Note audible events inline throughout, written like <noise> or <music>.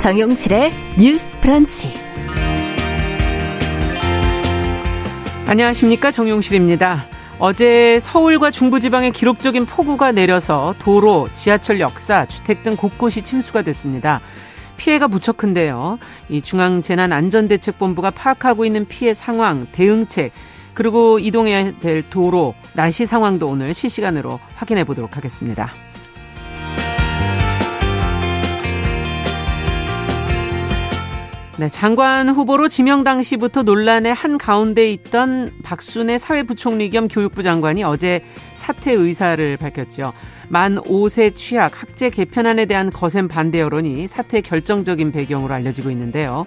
정용실의 뉴스 프런치. 안녕하십니까. 정용실입니다. 어제 서울과 중부지방에 기록적인 폭우가 내려서 도로, 지하철 역사, 주택 등 곳곳이 침수가 됐습니다. 피해가 무척 큰데요. 이 중앙재난안전대책본부가 파악하고 있는 피해 상황, 대응책, 그리고 이동해야 될 도로, 날씨 상황도 오늘 실시간으로 확인해 보도록 하겠습니다. 네, 장관 후보로 지명 당시부터 논란의 한 가운데 있던 박순애 사회부총리 겸 교육부 장관이 어제 사퇴 의사를 밝혔죠. 만 5세 취약 학제 개편안에 대한 거센 반대 여론이 사퇴 결정적인 배경으로 알려지고 있는데요.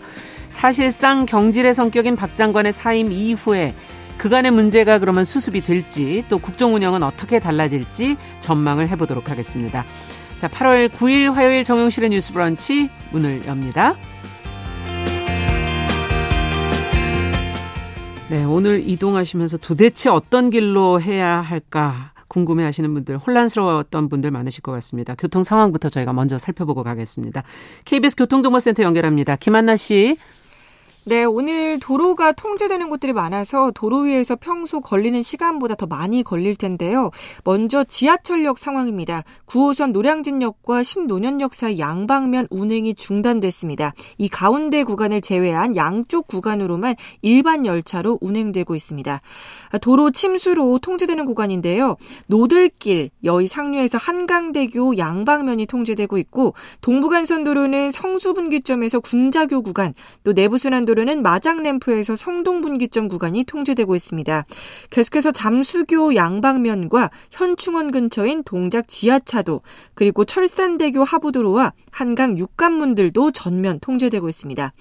사실상 경질의 성격인 박 장관의 사임 이후에 그간의 문제가 그러면 수습이 될지 또 국정 운영은 어떻게 달라질지 전망을 해보도록 하겠습니다. 자, 8월 9일 화요일 정용실의 뉴스 브런치 문을 엽니다. 네, 오늘 이동하시면서 도대체 어떤 길로 해야 할까 궁금해 하시는 분들, 혼란스러웠던 분들 많으실 것 같습니다. 교통 상황부터 저희가 먼저 살펴보고 가겠습니다. KBS 교통정보센터 연결합니다. 김한나 씨. 네, 오늘 도로가 통제되는 곳들이 많아서 도로 위에서 평소 걸리는 시간보다 더 많이 걸릴 텐데요. 먼저 지하철역 상황입니다. 9호선 노량진역과 신노년역 사이 양방면 운행이 중단됐습니다. 이 가운데 구간을 제외한 양쪽 구간으로만 일반 열차로 운행되고 있습니다. 도로 침수로 통제되는 구간인데요. 노들길, 여의 상류에서 한강대교 양방면이 통제되고 있고 동부간선도로는 성수분기점에서 군자교 구간, 또 내부순환도 고속도로는 마장램프에서 성동분기점 구간이 통제되고 있습니다. 계속해서 잠수교 양방면과 현충원 근처인 동작 지하차도 그리고 철산대교 하부도로와 한강 육관문들도 전면 통제되고 있습니다.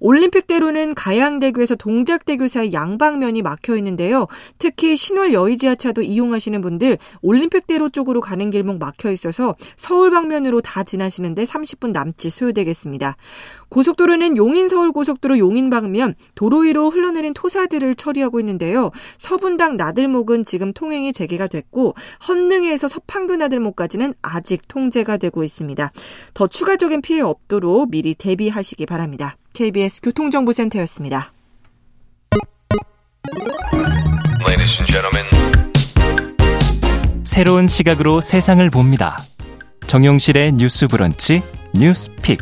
올림픽대로는 가양대교에서 동작대교 사이 양방면이 막혀 있는데요. 특히 신월 여의지하차도 이용하시는 분들 올림픽대로 쪽으로 가는 길목 막혀 있어서 서울 방면으로 다 지나시는데 30분 남짓 소요되겠습니다. 고속도로는 용인 서울 고속도로 용인 방면 도로 위로 흘러내린 토사들을 처리하고 있는데요. 서분당 나들목은 지금 통행이 재개가 됐고 헌능에서 서판교 나들목까지는 아직 통제가 되고 있습니다. 더 추가적인 피해 없도록 미리 대비하시기 바랍니다. KBS 교통정보센터였습니다. 새로운 시각으로 세상을 봅니다. 정용실의 뉴스 브런치 뉴스픽.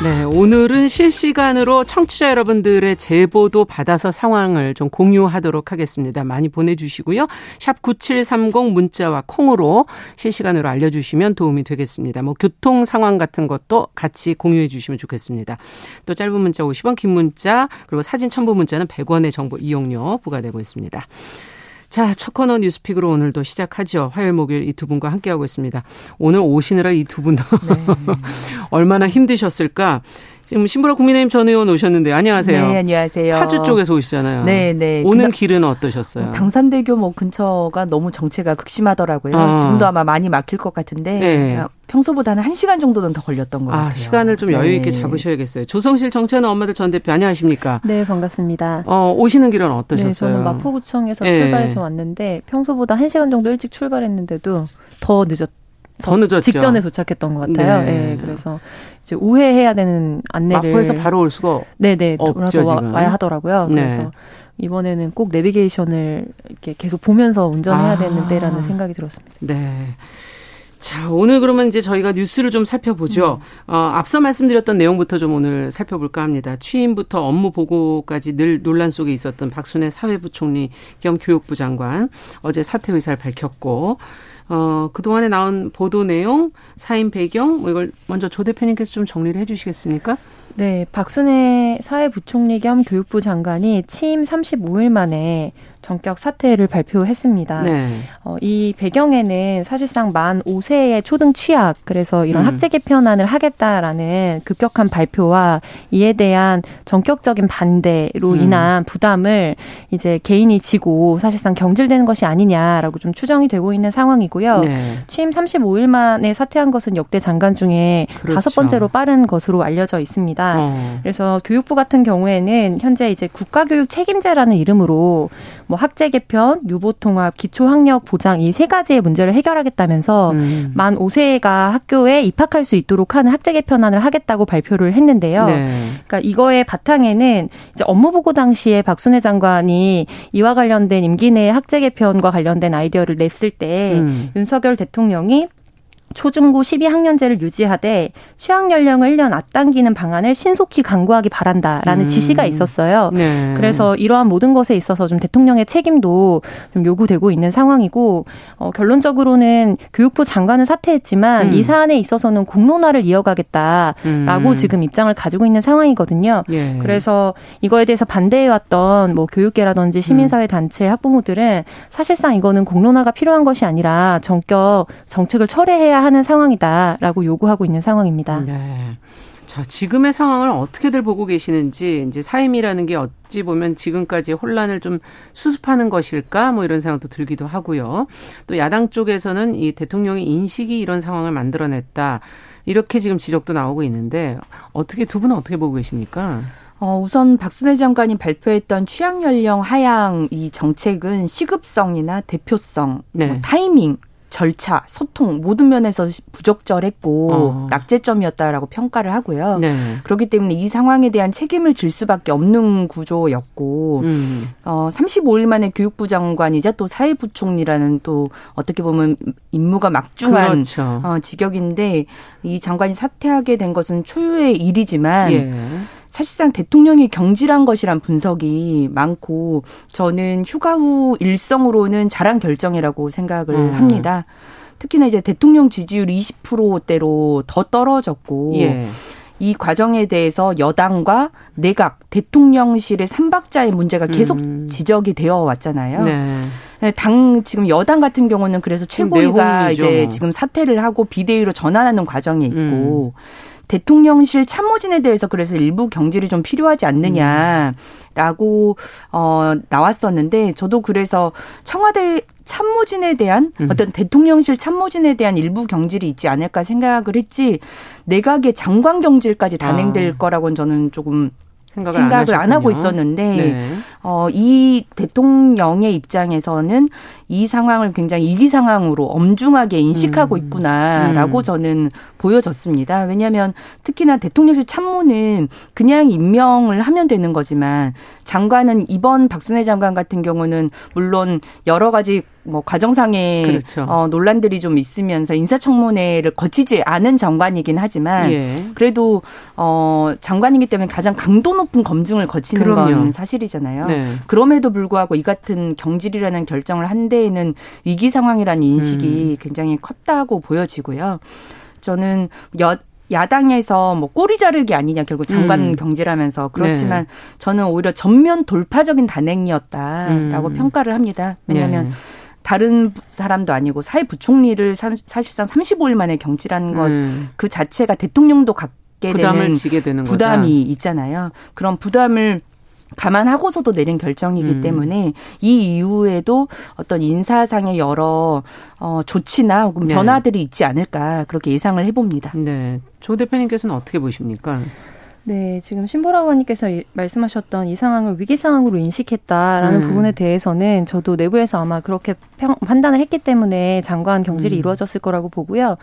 네, 오늘은 실시간으로 청취자 여러분들의 제보도 받아서 상황을 좀 공유하도록 하겠습니다. 많이 보내주시고요. 샵 9730 문자와 콩으로 실시간으로 알려주시면 도움이 되겠습니다. 뭐 교통 상황 같은 것도 같이 공유해 주시면 좋겠습니다. 또 짧은 문자 50원, 긴 문자, 그리고 사진 첨부 문자는 100원의 정보 이용료 부과되고 있습니다. 자, 첫 코너 뉴스픽으로 오늘도 시작하죠. 화요일, 목요일 이 두 분과 함께하고 있습니다. 오늘 오시느라 이 두 분도 네. <laughs> 얼마나 힘드셨을까. 지금 신보라 국민의힘 전 의원 오셨는데 안녕하세요. 네, 안녕하세요. 파주 쪽에서 오시잖아요. 네, 네. 오는 그나, 길은 어떠셨어요? 당산대교 뭐 근처가 너무 정체가 극심하더라고요. 아. 지금도 아마 많이 막힐 것 같은데 네. 평소보다는 1시간 정도는 더 걸렸던 것 아, 같아요. 시간을 좀 여유 있게 네. 잡으셔야겠어요. 조성실 정체는 엄마들 전 대표 안녕하십니까? 네, 반갑습니다. 어, 오시는 길은 어떠셨어요? 네, 저는 마포구청에서 네. 출발해서 왔는데 평소보다 1시간 정도 일찍 출발했는데도 더 늦었 더 늦었죠. 직전에 도착했던 것 같아요. 네. 네. 그래서 이제 우회해야 되는 안내를 마포에서 바로 올 수가 네네 돌아서 와, 와야 하더라고요. 네. 그래서 이번에는 꼭 내비게이션을 이렇게 계속 보면서 운전해야 아. 되는 때라는 생각이 들었습니다. 네. 자, 오늘 그러면 이제 저희가 뉴스를 좀 살펴보죠. 음. 어, 앞서 말씀드렸던 내용부터 좀 오늘 살펴볼까 합니다. 취임부터 업무 보고까지 늘 논란 속에 있었던 박순애 사회부총리 겸 교육부 장관 어제 사퇴 의사를 밝혔고 어, 그동안에 나온 보도 내용, 사인 배경, 뭐 이걸 먼저 조 대표님께서 좀 정리를 해 주시겠습니까? 네, 박순애 사회부총리 겸 교육부 장관이 취임 35일 만에 전격 사퇴를 발표했습니다. 네. 어, 이 배경에는 사실상 만 5세의 초등 취약 그래서 이런 음. 학제 개편안을 하겠다라는 급격한 발표와 이에 대한 전격적인 반대로 음. 인한 부담을 이제 개인이 지고 사실상 경질되는 것이 아니냐라고 좀 추정이 되고 있는 상황이고요. 네. 취임 35일 만에 사퇴한 것은 역대 장관 중에 그렇죠. 다섯 번째로 빠른 것으로 알려져 있습니다. 어. 그래서 교육부 같은 경우에는 현재 이제 국가교육 책임제라는 이름으로 뭐뭐 학제 개편, 유보 통합, 기초 학력 보장 이 세 가지의 문제를 해결하겠다면서 음. 만 5세가 학교에 입학할 수 있도록 하는 학제 개편안을 하겠다고 발표를 했는데요. 네. 그러니까 이거의 바탕에는 이제 업무 보고 당시에 박순애 장관이 이와 관련된 임기 내 학제 개편과 관련된 아이디어를 냈을 때 음. 윤석열 대통령이 초중고 12학년제를 유지하되 취학 연령을 1년 앞당기는 방안을 신속히 강구하기 바란다라는 음. 지시가 있었어요. 네. 그래서 이러한 모든 것에 있어서 좀 대통령의 책임도 좀 요구되고 있는 상황이고 어, 결론적으로는 교육부 장관은 사퇴했지만 음. 이 사안에 있어서는 공론화를 이어가겠다라고 음. 지금 입장을 가지고 있는 상황이거든요. 예. 그래서 이거에 대해서 반대해왔던 뭐 교육계라든지 시민사회 음. 단체 학부모들은 사실상 이거는 공론화가 필요한 것이 아니라 전격 정책을 철회해야 하는 상황이다라고 요구하고 있는 상황입니다. 네. 자, 지금의 상황을 어떻게들 보고 계시는지 이제 사임이라는 게 어찌 보면 지금까지 혼란을 좀 수습하는 것일까 뭐 이런 생각도 들기도 하고요. 또 야당 쪽에서는 이 대통령의 인식이 이런 상황을 만들어냈다. 이렇게 지금 지적도 나오고 있는데 어떻게 두 분은 어떻게 보고 계십니까? 어, 우선 박순애 장관이 발표했던 취약 연령 하향 이 정책은 시급성이나 대표성, 네. 뭐 타이밍 절차, 소통 모든 면에서 부적절했고 어. 낙제점이었다라고 평가를 하고요. 네. 그렇기 때문에 이 상황에 대한 책임을 질 수밖에 없는 구조였고 음. 어 35일 만에 교육부 장관이자 또 사회부총리라는 또 어떻게 보면 임무가 막중한 그렇죠. 어, 직역인데 이 장관이 사퇴하게 된 것은 초유의 일이지만 예. 사실상 대통령이 경질한 것이란 분석이 많고 저는 휴가 후 일성으로는 잘한 결정이라고 생각을 음. 합니다. 특히나 이제 대통령 지지율 20%대로 더 떨어졌고 예. 이 과정에 대해서 여당과 내각, 대통령실의 삼박자의 문제가 계속 음. 지적이 되어 왔잖아요. 네. 당 지금 여당 같은 경우는 그래서 최고위가 이제 지금 사퇴를 하고 비대위로 전환하는 과정에 있고 음. 대통령실 참모진에 대해서 그래서 일부 경질이 좀 필요하지 않느냐라고 어 나왔었는데 저도 그래서 청와대 참모진에 대한 음. 어떤 대통령실 참모진에 대한 일부 경질이 있지 않을까 생각을 했지 내각의 장관 경질까지 단행될 아. 거라고는 저는 조금 생각을, 생각을 안, 안, 하고 있었는데 네. 어, 이 대통령의 입장에서는 이 상황을 굉장히 위기 상황으로 엄중하게 인식하고 음. 있구나라고 음. 저는 보여졌습니다. 왜냐하면 특히나 대통령실 참모는 그냥 임명을 하면 되는 거지만 장관은 이번 박순애 장관 같은 경우는 물론 여러 가지 뭐 과정상의 그렇죠. 어, 논란들이 좀 있으면서 인사청문회를 거치지 않은 장관이긴 하지만 예. 그래도 어, 장관이기 때문에 가장 강도 높은 검증을 거치는 그럼요. 건 사실이잖아요. 네. 그럼에도 불구하고 이 같은 경질이라는 결정을 한 데에는 위기 상황이라는 인식이 음. 굉장히 컸다고 보여지고요. 저는 여, 야당에서 뭐 꼬리 자르기 아니냐 결국 장관 음. 경질하면서 그렇지만 네. 저는 오히려 전면 돌파적인 단행이었다라고 음. 평가를 합니다. 왜냐하면 네. 다른 사람도 아니고 사회부총리를 사 실상 35일 만에 경질한 것그 음. 그 자체가 대통령도 갖게 되는, 되는 부담이 거다. 있잖아요. 그런 부담을 감안하고서도 내린 결정이기 음. 때문에 이 이후에도 어떤 인사상의 여러 어, 조치나 혹은 네. 변화들이 있지 않을까 그렇게 예상을 해봅니다. 네. 조 대표님께서는 어떻게 보십니까? 네, 지금 신보라 의원님께서 말씀하셨던 이 상황을 위기 상황으로 인식했다라는 음. 부분에 대해서는 저도 내부에서 아마 그렇게 평, 판단을 했기 때문에 장관 경질이 음. 이루어졌을 거라고 보고요.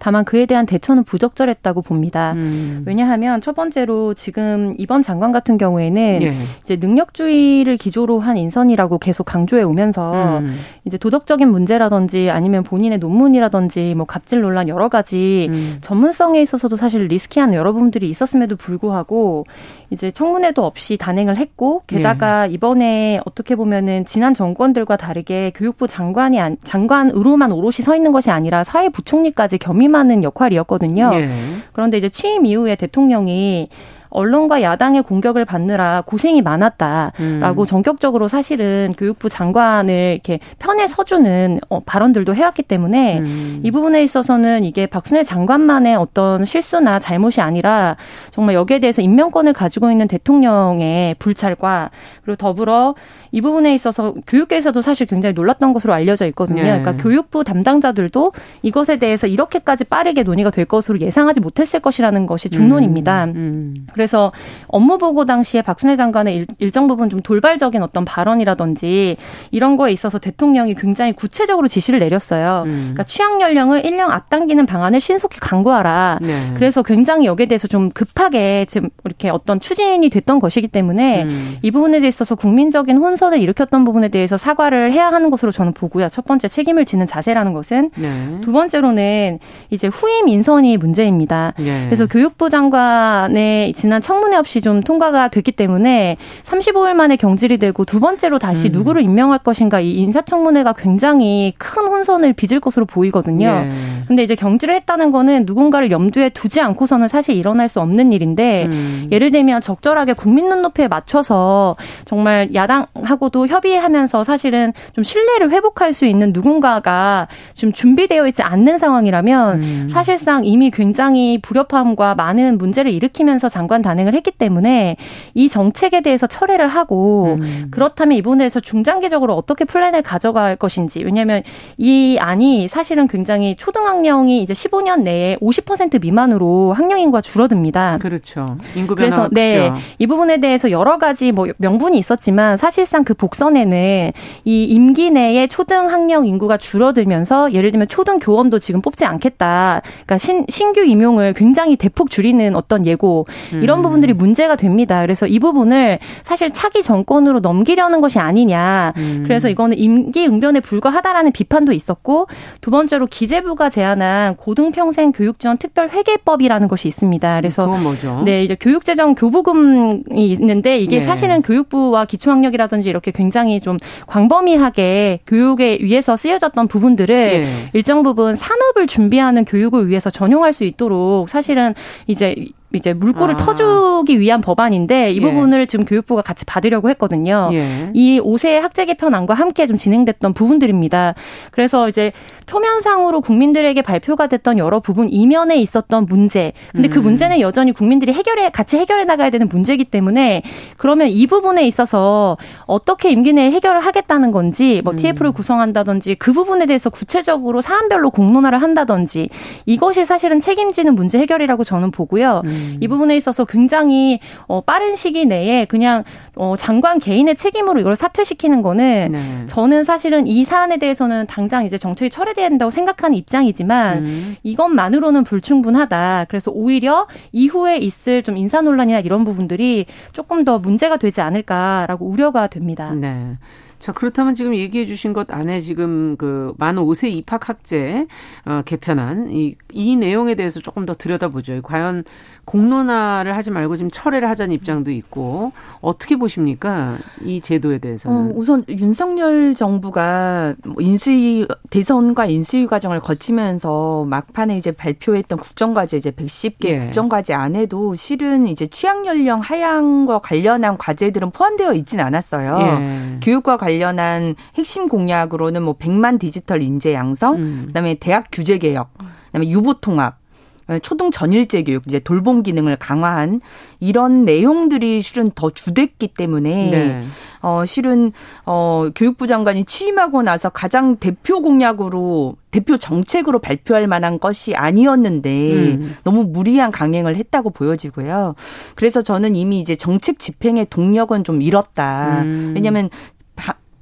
다만 그에 대한 대처는 부적절했다고 봅니다. 음. 왜냐하면 첫 번째로 지금 이번 장관 같은 경우에는 예. 이제 능력주의를 기조로 한 인선이라고 계속 강조해 오면서 음. 이제 도덕적인 문제라든지 아니면 본인의 논문이라든지 뭐 갑질 논란 여러 가지 음. 전문성에 있어서도 사실 리스키한 여러 부분들이 있었음에도 불구하고 이제 청문회도 없이 단행을 했고 게다가 예. 이번에 어떻게 보면은 지난 정권들과 다르게 교육부 장관이 장관으로만 오롯이 서 있는 것이 아니라 사회부총리까지 겸임하는 역할이었거든요. 예. 그런데 이제 취임 이후에 대통령이 언론과 야당의 공격을 받느라 고생이 많았다라고 음. 전격적으로 사실은 교육부 장관을 이렇게 편에 서주는 어, 발언들도 해왔기 때문에 음. 이 부분에 있어서는 이게 박순애 장관만의 어떤 실수나 잘못이 아니라 정말 여기에 대해서 임명권을 가지고 있는 대통령의 불찰과 그리고 더불어 이 부분에 있어서 교육계에서도 사실 굉장히 놀랐던 것으로 알려져 있거든요. 네. 그러니까 교육부 담당자들도 이것에 대해서 이렇게까지 빠르게 논의가 될 것으로 예상하지 못했을 것이라는 것이 중론입니다. 음. 음. 그래서 업무 보고 당시에 박순애 장관의 일, 일정 부분 좀 돌발적인 어떤 발언이라든지 이런 거에 있어서 대통령이 굉장히 구체적으로 지시를 내렸어요. 음. 그러니까 취약 연령을 1년 앞당기는 방안을 신속히 강구하라. 네. 그래서 굉장히 여기에 대해서 좀 급하게 지금 이렇게 어떤 추진이 됐던 것이기 때문에 음. 이 부분에 대해서 국민적인 혼선을 일으켰던 부분에 대해서 사과를 해야 하는 것으로 저는 보고요. 첫 번째 책임을 지는 자세라는 것은 네. 두 번째로는 이제 후임 인선이 문제입니다. 네. 그래서 교육부 장관의 지난 청문회 없이 좀 통과가 됐기 때문에 35일 만에 경질이 되고 두 번째로 다시 음. 누구를 임명할 것인가 이 인사청문회가 굉장히 큰 혼선을 빚을 것으로 보이거든요. 네. 근데 이제 경질을 했다는 거는 누군가를 염두에 두지 않고서는 사실 일어날 수 없는 일인데 음. 예를 들면 적절하게 국민 눈높이에 맞춰서 정말 야당하고도 협의하면서 사실은 좀 신뢰를 회복할 수 있는 누군가가 좀 준비되어 있지 않는 상황이라면 음. 사실상 이미 굉장히 불협화음과 많은 문제를 일으키면서 장관 단행을 했기 때문에 이 정책에 대해서 철회를 하고 음. 그렇다면 이번에서 중장기적으로 어떻게 플랜을 가져갈 것인지 왜냐하면 이 안이 사실은 굉장히 초등학령이 이제 15년 내에 50% 미만으로 학령 인구가 줄어듭니다. 그렇죠. 인구 변화 그래서 네, 이 부분에 대해서 여러 가지 뭐 명분이 있었지만 사실상 그 복선에는 이 임기 내에 초등 학령 인구가 줄어들면서 예를 들면 초등 교원도 지금 뽑지 않겠다. 그러니까 신, 신규 임용을 굉장히 대폭 줄이는 어떤 예고 이런 음. 부분들이 문제가 됩니다. 그래서 이 부분을 사실 차기 정권으로 넘기려는 것이 아니냐. 음. 그래서 이거는 임기 응변에 불과하다라는 비판도 있었고 두 번째로 기재부가 제안한 고등평생 교육지원 특별 회계법이라는 것이 있습니다. 그래서 네 이제 교육재정 교부금이 있는데 이게 네. 사실은 교육부와 기초학력이라든지 이렇게 굉장히 좀 광범위하게 교육에 위해서 쓰여졌던 부분들을 네. 일정 부분 산업을 준비하는 교육을 위해서 전용할 수 있도록 사실은 이제 이제 물꼬를 아. 터주기 위한 법안인데 이 예. 부분을 지금 교육부가 같이 받으려고 했거든요. 예. 이 5세 학제 개편안과 함께 좀 진행됐던 부분들입니다. 그래서 이제 표면상으로 국민들에게 발표가 됐던 여러 부분 이면에 있었던 문제. 근데 그 음. 그 문제는 여전히 국민들이 해결해 같이 해결해 나가야 되는 문제이기 때문에 그러면 이 부분에 있어서 어떻게 임기 내에 해결을 하겠다는 건지 뭐 음. TF를 구성한다든지 그 부분에 대해서 구체적으로 사안별로 공론화를 한다든지 이것이 사실은 책임지는 문제 해결이라고 저는 보고요. 음. 이 부분에 있어서 굉장히 어 빠른 시기 내에 그냥 어 장관 개인의 책임으로 이걸 사퇴시키는 거는 네. 저는 사실은 이 사안에 대해서는 당장 이제 정책이 철회돼 해야 된다고 생각하는 입장이지만 음. 이것만으로는 불충분하다. 그래서 오히려 이후에 있을 좀 인사 논란이나 이런 부분들이 조금 더 문제가 되지 않을까라고 우려가 됩니다. 네. 자, 그렇다면 지금 얘기해 주신 것 안에 지금 그 만 5세 입학 학제 어 개편안 이, 이 내용에 대해서 조금 더 들여다보죠. 과연 공론화를 하지 말고 지금 철회를 하자는 입장도 있고 어떻게 보십니까? 이 제도에 대해서는. 어, 우선 윤석열 정부가 뭐 인수위 대선과 인수위 과정을 거치면서 막판에 이제 발표했던 국정과제 이제 110개 예. 국정과제 안에도 실은 이제 취약 연령 하향과 관련한 과제들은 포함되어 있지는 않았어요. 예. 교육과 관련 한 핵심 공약으로는 뭐 100만 디지털 인재 양성, 음. 그다음에 대학 규제 개혁, 그다음에 유보 통합 초등 전일제 교육 이제 돌봄 기능을 강화한 이런 내용들이 실은 더 주됐기 때문에 네. 어 실은 어 교육부 장관이 취임하고 나서 가장 대표 공약으로 대표 정책으로 발표할 만한 것이 아니었는데 음. 너무 무리한 강행을 했다고 보여지고요. 그래서 저는 이미 이제 정책 집행의 동력은 좀 잃었다. 음. 왜냐하면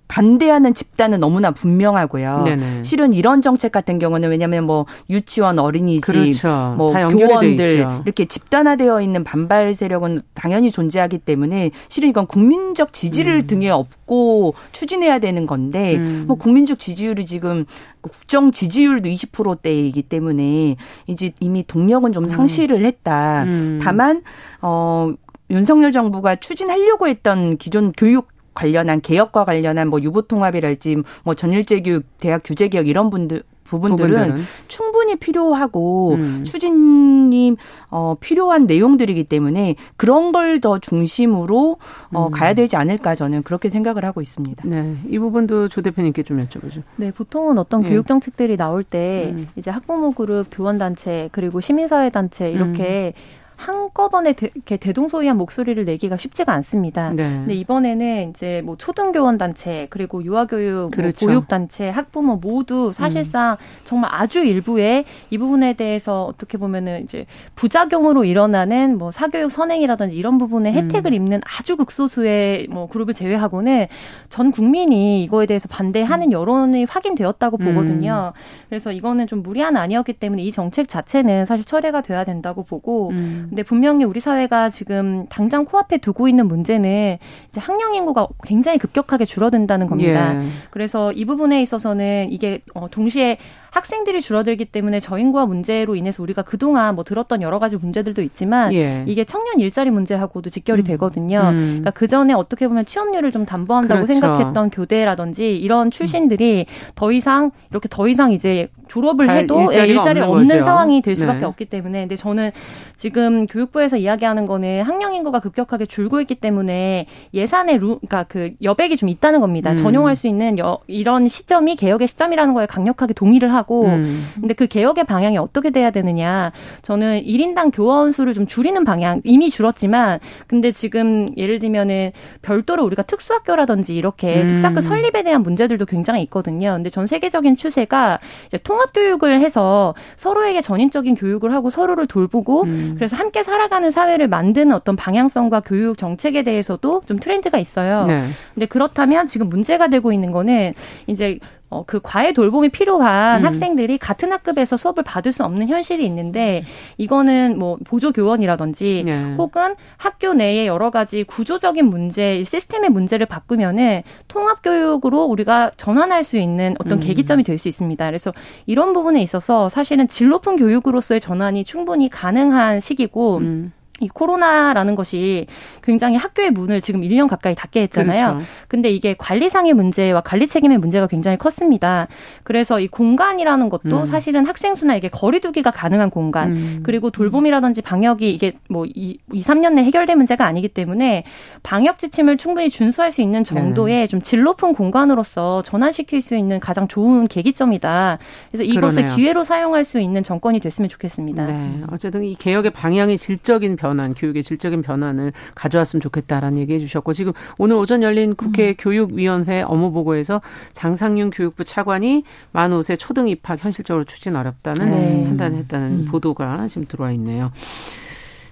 반대하는 집단은 너무나 분명하고요. 네네. 실은 이런 정책 같은 경우는 왜냐하면 뭐 유치원, 어린이집, 그렇죠. 뭐 교원들 이렇게 집단화되어 있는 반발 세력은 당연히 존재하기 때문에 실은 이건 국민적 지지를 음. 등에 업고 추진해야 되는 건데 음. 뭐 국민적 지지율이 지금 국정 지지율도 20%대이기 때문에 이제 이미 동력은 좀 음. 상실을 했다. 음. 다만 어 윤석열 정부가 추진하려고 했던 기존 교육 관련한 개혁과 관련한 뭐 유보 통합이랄지 뭐 전일제 교육, 대학 규제 개혁 이런 분들 부분들은, 부분들은. 충분히 필요하고 음. 추진이 어 필요한 내용들이기 때문에 그런 걸 더 중심으로 어 음. 가야 되지 않을까 저는 그렇게 생각을 하고 있습니다. 네. 이 부분도 조 대표님께 좀 여쭤보죠. 네, 보통은 어떤 네. 교육 정책들이 나올 때 음. 이제 학부모 그룹, 교원 단체, 그리고 시민사회 단체 이렇게 음. 한꺼번에 대, 이렇게 대동소이한 목소리를 내기가 쉽지가 않습니다. 네. 근데 이번에는 이제 뭐 초등교원 단체 그리고 유아교육 뭐 그렇죠. 뭐 보육 단체 학부모 모두 사실상 음. 정말 아주 일부의 이 부분에 대해서 어떻게 보면은 이제 부작용으로 일어나는 뭐 사교육 선행이라든지 이런 부분에 혜택을 음. 입는 아주 극소수의 뭐 그룹을 제외하고는 전 국민이 이거에 대해서 반대하는 여론이 확인되었다고 음. 보거든요. 그래서 이거는 좀 무리한 아니었기 때문에 이 정책 자체는 사실 철회가 돼야 된다고 보고 음. 근데 분명히 우리 사회가 지금 당장 코앞에 두고 있는 문제는 이제 학령 인구가 굉장히 급격하게 줄어든다는 겁니다. 예. 그래서 이 부분에 있어서는 이게 어 동시에 학생들이 줄어들기 때문에 저인구화 문제로 인해서 우리가 그동안 뭐 들었던 여러 가지 문제들도 있지만 예. 이게 청년 일자리 문제하고도 직결이 음. 되거든요. 음. 그러니까 그 전에 어떻게 보면 취업률을 좀 담보한다고 그렇죠. 생각했던 교대라든지 이런 출신들이 음. 더 이상 이렇게 더 이상 이제 졸업을 해도 일자리가, 일자리 없는, 없는 상황이 될 수밖에 네. 없기 때문에 근데 저는 지금 교육부에서 이야기하는 거는 학령 인구가 급격하게 줄고 있기 때문에 예산의 루 그러니까 그 여백이 좀 있다는 겁니다. 음. 전용할 수 있는 여, 이런 시점이 개혁의 시점이라는 거에 강력하게 동의를 하고 하고 음. 근데 그 개혁의 방향이 어떻게 돼야 되느냐 저는 1인당 교원 수를 좀 줄이는 방향 이미 줄었지만 근데 지금 예를 들면은 별도로 우리가 특수학교라든지 이렇게 음. 특수학교 설립에 대한 문제들도 굉장히 있거든요. 근데 전 세계적인 추세가 이제 통합 교육을 해서 서로에게 전인적인 교육을 하고 서로를 돌보고 음. 그래서 함께 살아가는 사회를 만드는 어떤 방향성과 교육 정책에 대해서도 좀 트렌드가 있어요. 네. 근데 그렇다면 지금 문제가 되고 있는 거는 이제 어, 그 과외 돌봄이 필요한 음. 학생들이 같은 학급에서 수업을 받을 수 없는 현실이 있는데 이거는 뭐 보조 교원이라든지 네. 혹은 학교 내에 여러 가지 구조적인 문제, 시스템의 문제를 바꾸면은 통합 교육으로 우리가 전환할 수 있는 어떤 음. 계기점이 될 수 있습니다. 그래서 이런 부분에 있어서 사실은 질 높은 교육으로서의 전환이 충분히 가능한 시기고 음. 이 코로나라는 것이 굉장히 학교의 문을 지금 1년 가까이 닫게 했잖아요. 그렇죠. 근데 이게 관리상의 문제와 관리 책임의 문제가 굉장히 컸습니다. 그래서 이 공간이라는 것도 음. 사실은 학생 수나 이게 거리두기가 가능한 공간, 음. 그리고 돌봄이라든지 방역이 이게 뭐 2, 2, 3년 내 해결될 문제가 아니기 때문에 방역 지침을 충분히 준수할 수 있는 정도의 네. 좀질 높은 공간으로서 전환시킬 수 있는 가장 좋은 계기점이다. 그래서 이것을 그러네요. 기회로 사용할 수 있는 정권이 됐으면 좋겠습니다. 네. 어쨌든 이 개혁의 방향이 질적인 변 변환, 교육의 질적인 변환을 가져왔으면 좋겠다라는 얘기해 주셨고 지금 오늘 오전 열린 국회 음. 교육위원회 업무보고에서 장상윤 교육부 차관이 만 5세 초등 입학 현실적으로 추진 어렵다는 네. 판단을 했다는 음. 보도가 지금 들어와 있네요.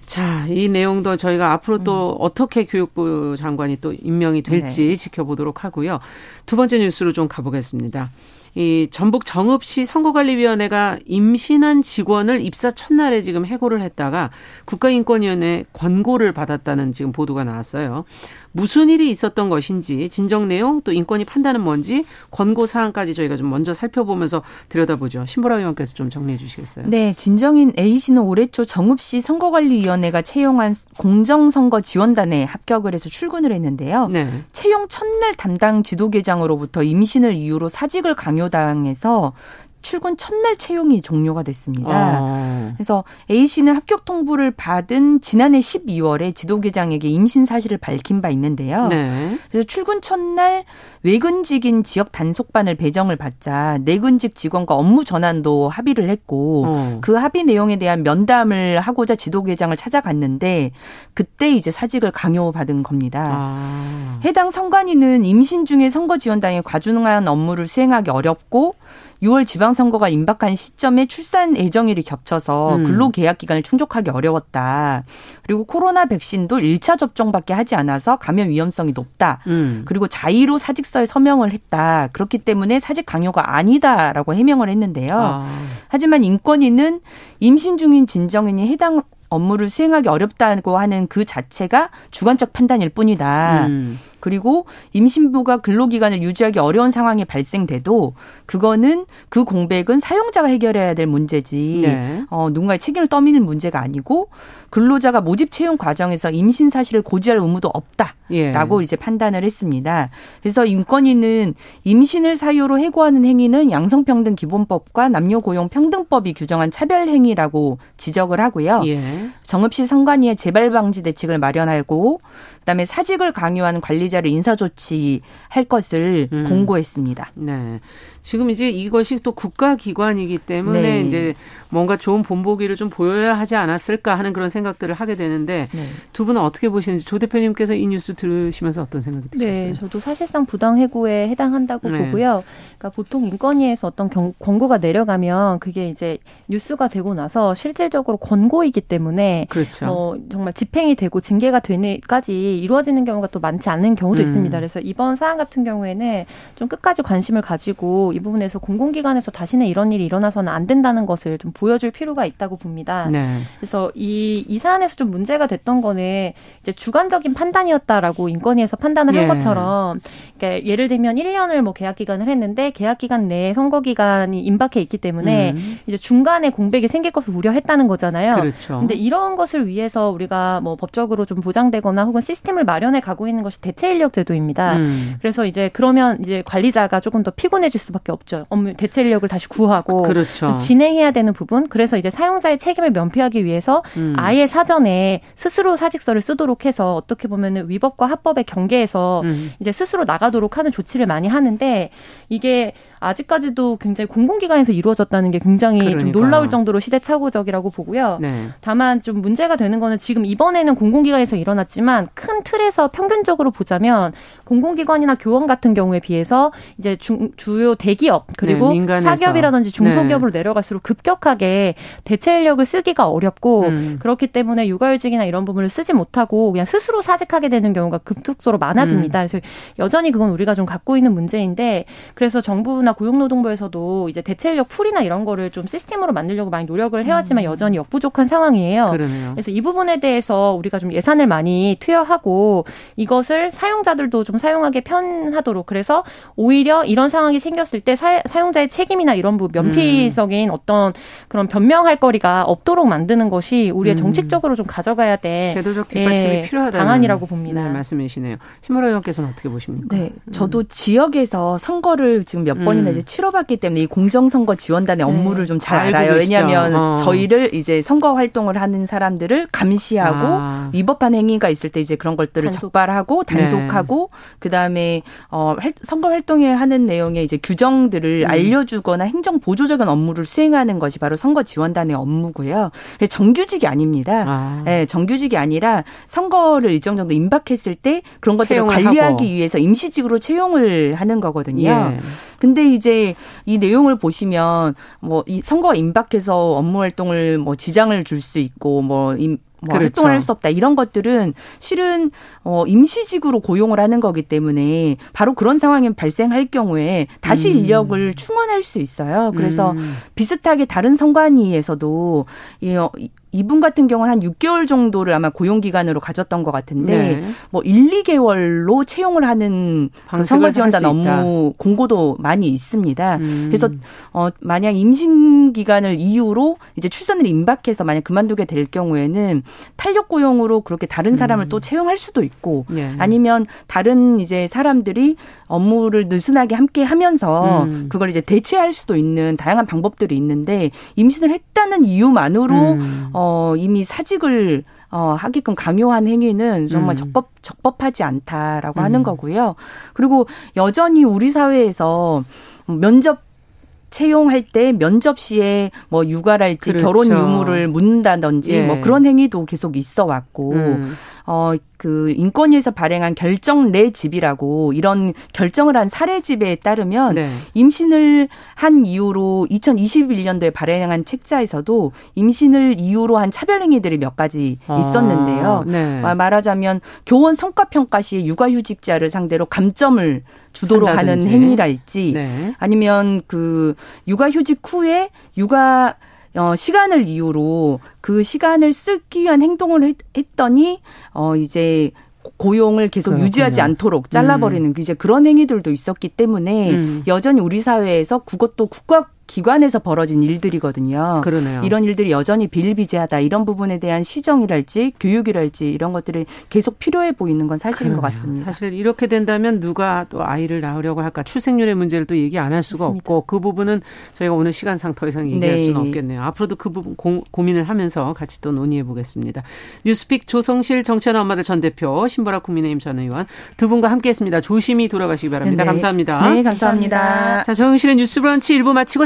자, 이 내용도 저희가 앞으로 또 음. 어떻게 교육부 장관이 또 임명이 될지 네. 지켜보도록 하고요. 두 번째 뉴스로 좀 가보겠습니다. 이 전북 정읍시 선거관리위원회가 임신한 직원을 입사 첫날에 지금 해고를 했다가 국가인권위원회 권고를 받았다는 지금 보도가 나왔어요. 무슨 일이 있었던 것인지 진정 내용 또 인권이 판단은 뭔지 권고 사항까지 저희가 좀 먼저 살펴보면서 들여다보죠. 신보라 의원께서 좀 정리해 주시겠어요? 네, 진정인 A 씨는 올해 초 정읍시 선거관리위원회가 채용한 공정선거 지원단에 합격을 해서 출근을 했는데요. 네. 채용 첫날 담당 지도계장으로부터 임신을 이유로 사직을 강요 당해서 출근 첫날 채용이 종료가 됐습니다. 아. 그래서 A 씨는 합격 통보를 받은 지난해 12월에 지도계장에게 임신 사실을 밝힌 바 있는데요. 네. 그래서 출근 첫날 외근직인 지역 단속반을 배정을 받자 내근직 직원과 업무 전환도 합의를 했고 어. 그 합의 내용에 대한 면담을 하고자 지도계장을 찾아갔는데 그때 이제 사직을 강요받은 겁니다. 아. 해당 선관위는 임신 중에 선거 지원당에 과중한 업무를 수행하기 어렵고 6월 지방선거가 임박한 시점에 출산 예정일이 겹쳐서 음. 근로계약 기간을 충족하기 어려웠다. 그리고 코로나 백신도 1차 접종밖에 하지 않아서 감염 위험성이 높다. 음. 그리고 자의로 사직서에 서명을 했다. 그렇기 때문에 사직 강요가 아니다라고 해명을 했는데요. 아. 하지만 인권위는 임신 중인 진정인이 해당 업무를 수행하기 어렵다고 하는 그 자체가 주관적 판단일 뿐이다. 음. 그리고 임신부가 근로기간을 유지하기 어려운 상황이 발생돼도 그거는 그 공백은 사용자가 해결해야 될 문제지 네. 어, 누군가의 책임을 떠미는 문제가 아니고 근로자가 모집 채용 과정에서 임신 사실을 고지할 의무도 없다라고 예. 이제 판단을 했습니다. 그래서 인권위는 임신을 사유로 해고하는 행위는 양성평등 기본법과 남녀고용 평등법이 규정한 차별 행위라고 지적을 하고요. 예. 정읍시 성관위의 재발 방지 대책을 마련하고 그다음에 사직을 강요하는 관리 자를 인사 조치할 것을 음. 공고했습니다. 네. 지금 이제 이것이 또 국가기관이기 때문에 네. 이제 뭔가 좋은 본보기를 좀 보여야 하지 않았을까 하는 그런 생각들을 하게 되는데 네. 두 분은 어떻게 보시는지 조 대표님께서 이 뉴스 들으시면서 어떤 생각이 드셨어요? 네, 저도 사실상 부당 해고에 해당한다고 네. 보고요. 그러니까 보통 인권위에서 어떤 경, 권고가 내려가면 그게 이제 뉴스가 되고 나서 실질적으로 권고이기 때문에 그렇죠. 어, 정말 집행이 되고 징계가 되는까지 이루어지는 경우가 또 많지 않은 경우도 음. 있습니다. 그래서 이번 사안 같은 경우에는 좀 끝까지 관심을 가지고 이 부분에서 공공기관에서 다시는 이런 일이 일어나서는 안 된다는 것을 좀 보여줄 필요가 있다고 봅니다. 네. 그래서 이, 이 사안에서 좀 문제가 됐던 거는 이제 주관적인 판단이었다라고 인권위에서 판단을 예. 한 것처럼 그러니까 예를 들면 1년을 뭐 계약 기간을 했는데 계약 기간 내에 선거 기간이 임박해 있기 때문에 음. 이제 중간에 공백이 생길 것을 우려했다는 거잖아요. 그렇죠. 근데 이런 것을 위해서 우리가 뭐 법적으로 좀 보장되거나 혹은 시스템을 마련해 가고 있는 것이 대체 인력 제도입니다. 음. 그래서 이제 그러면 이제 관리자가 조금 더 피곤해질 수밖에 없죠. 업무 대체 인력을 다시 구하고 그렇죠. 진행해야 되는 부분. 그래서 이제 사용자의 책임을 면피하기 위해서 음. 아예 사전에 스스로 사직서를 쓰도록 해서 어떻게 보면은 위법과 합법의 경계에서 음. 이제 스스로 나가 도록 하는 조치를 많이 하는데 이게 아직까지도 굉장히 공공기관에서 이루어졌다는 게 굉장히. 좀 놀라울 정도로 시대착오적이라고 보고요. 네. 다만 좀 문제가 되는 거는 지금 이번에는 공공기관에서 일어났지만 큰 틀에서 평균적으로 보자면 공공기관이나 교원 같은 경우에 비해서 이제 중, 주요 대기업 그리고 네, 사기업이라든지 중소기업으로 네. 내려갈수록 급격하게 대체 인력을 쓰기가 어렵고 음. 그렇기 때문에 육아휴직이나 이런 부분을 쓰지 못하고 그냥 스스로 사직하게 되는 경우가 급속도로 많아집니다. 음. 그래서 여전히 그건 우리가 좀 갖고 있는 문제인데 그래서 정부 노동부나 고용노동부에서도 이제 대체 인력 풀이나 이런 거를 좀 시스템으로 만들려고 많이 노력을 해왔지만 음. 여전히 역부족한 상황이에요. 그러네요. 그래서 이 부분에 대해서 우리가 좀 예산을 많이 투여하고 이것을 사용자들도 좀 사용하기 편하도록 그래서 오히려 이런 상황이 생겼을 때 사, 용자의 책임이나 이런 부분 면피적인 음. 어떤 그런 변명할 거리가 없도록 만드는 것이 우리의 음. 정책적으로 좀 가져가야 돼 제도적 뒷받침이 예, 필요하다는 방안이라고 봅니다. 네, 말씀이시네요. 신무라 의원께서는 어떻게 보십니까? 네, 저도 음. 지역에서 선거를 지금 몇번 번이나 음. 이제 치러봤기 때문에 이 공정선거 지원단의 네. 업무를 좀잘 알아요. 왜냐하면 어. 저희를 이제 선거 활동을 하는 사람들을 감시하고 아. 위법한 행위가 있을 때 이제 그런 것들을 단속. 적발하고 네. 단속하고 네. 그 다음에 어 선거 활동에 하는 내용의 이제 규정들을 음. 알려주거나 행정 보조적인 업무를 수행하는 것이 바로 선거 지원단의 업무고요. 정규직이 아닙니다. 아. 네, 정규직이 아니라 선거를 일정 정도 임박했을 때 그런 것들을 관리하기 하고. 위해서 임시직으로 채용을 하는 거거든요. 예. 근데 이제 이 내용을 보시면 뭐 이 선거 임박해서 업무 활동을 뭐 지장을 줄 수 있고 뭐뭐 그렇죠. 활동을 할 수 없다 이런 것들은 실은 어 임시직으로 고용을 하는 거기 때문에 바로 그런 상황이 발생할 경우에 다시 음. 인력을 충원할 수 있어요. 그래서 음. 비슷하게 다른 선관위에서도 이 어, 이분 같은 경우는 한 6개월 정도를 아마 고용 기간으로 가졌던 것 같은데 네. 뭐 1, 2개월로 채용을 하는 그 선거 지원단 업무 공고도 많이 있습니다. 음. 그래서 어 만약 임신 기간을 이유로 이제 출산을 임박해서 만약 그만두게 될 경우에는 탄력 고용으로 그렇게 다른 사람을 음. 또 채용할 수도 있고 네. 아니면 다른 이제 사람들이 업무를 느슨하게 함께 하면서 음. 그걸 이제 대체할 수도 있는 다양한 방법들이 있는데 임신을 했다는 이유만으로 음. 어, 이미 사직을 어, 하게끔 강요한 행위는 정말 음. 적법, 적법하지 않다라고 음. 하는 거고요. 그리고 여전히 우리 사회에서 면접 채용할 때 면접 시에 뭐 육아랄지 그렇죠. 결혼 유무를 묻는다든지 예. 뭐 그런 행위도 계속 있어 왔고 음. 어, 그 인권위에서 발행한 결정 내 집이라고 이런 결정을 한 사례 집에 따르면 네. 임신을 한 이유로 2021년도에 발행한 책자에서도 임신을 이유로 한 차별 행위들이 몇 가지 아, 있었는데요. 아, 네. 말하자면 교원 성과 평가 시에 육아휴직자를 상대로 감점을 주도록 한다든지. 하는 행위랄지 네. 아니면 그 육아휴직 후에 육아 어, 시간을 이유로 그 시간을 쓰기 위한 행동을 했, 했더니 어, 이제 고용을 계속 그렇군요. 유지하지 않도록 음. 잘라버리는 음. 이제 그런 행위들도 있었기 때문에 음. 여전히 우리 사회에서 그것도 국가 기관에서 벌어진 일들이거든요. 그러네요. 이런 일들이 여전히 비일비재하다 이런 부분에 대한 시정이랄지 교육이랄지 이런 것들이 계속 필요해 보이는 건 사실인 그러네요. 것 같습니다. 사실 이렇게 된다면 누가 또 아이를 낳으려고 할까 출생률의 문제를 또 얘기 안 할 수가 맞습니다. 없고 그 부분은 저희가 오늘 시간상 더 이상 얘기할 네. 수는 없겠네요. 앞으로도 그 부분 고, 고민을 하면서 같이 또 논의해 보겠습니다. 뉴스픽 조성실 정치하는 엄마들 전 대표 신보라 국민의힘 전 의원 두 분과 함께했습니다. 조심히 돌아가시기 바랍니다. 네. 감사합니다. 네, 감사합니다. 자, 정영실의 뉴스브런치 1부 마치고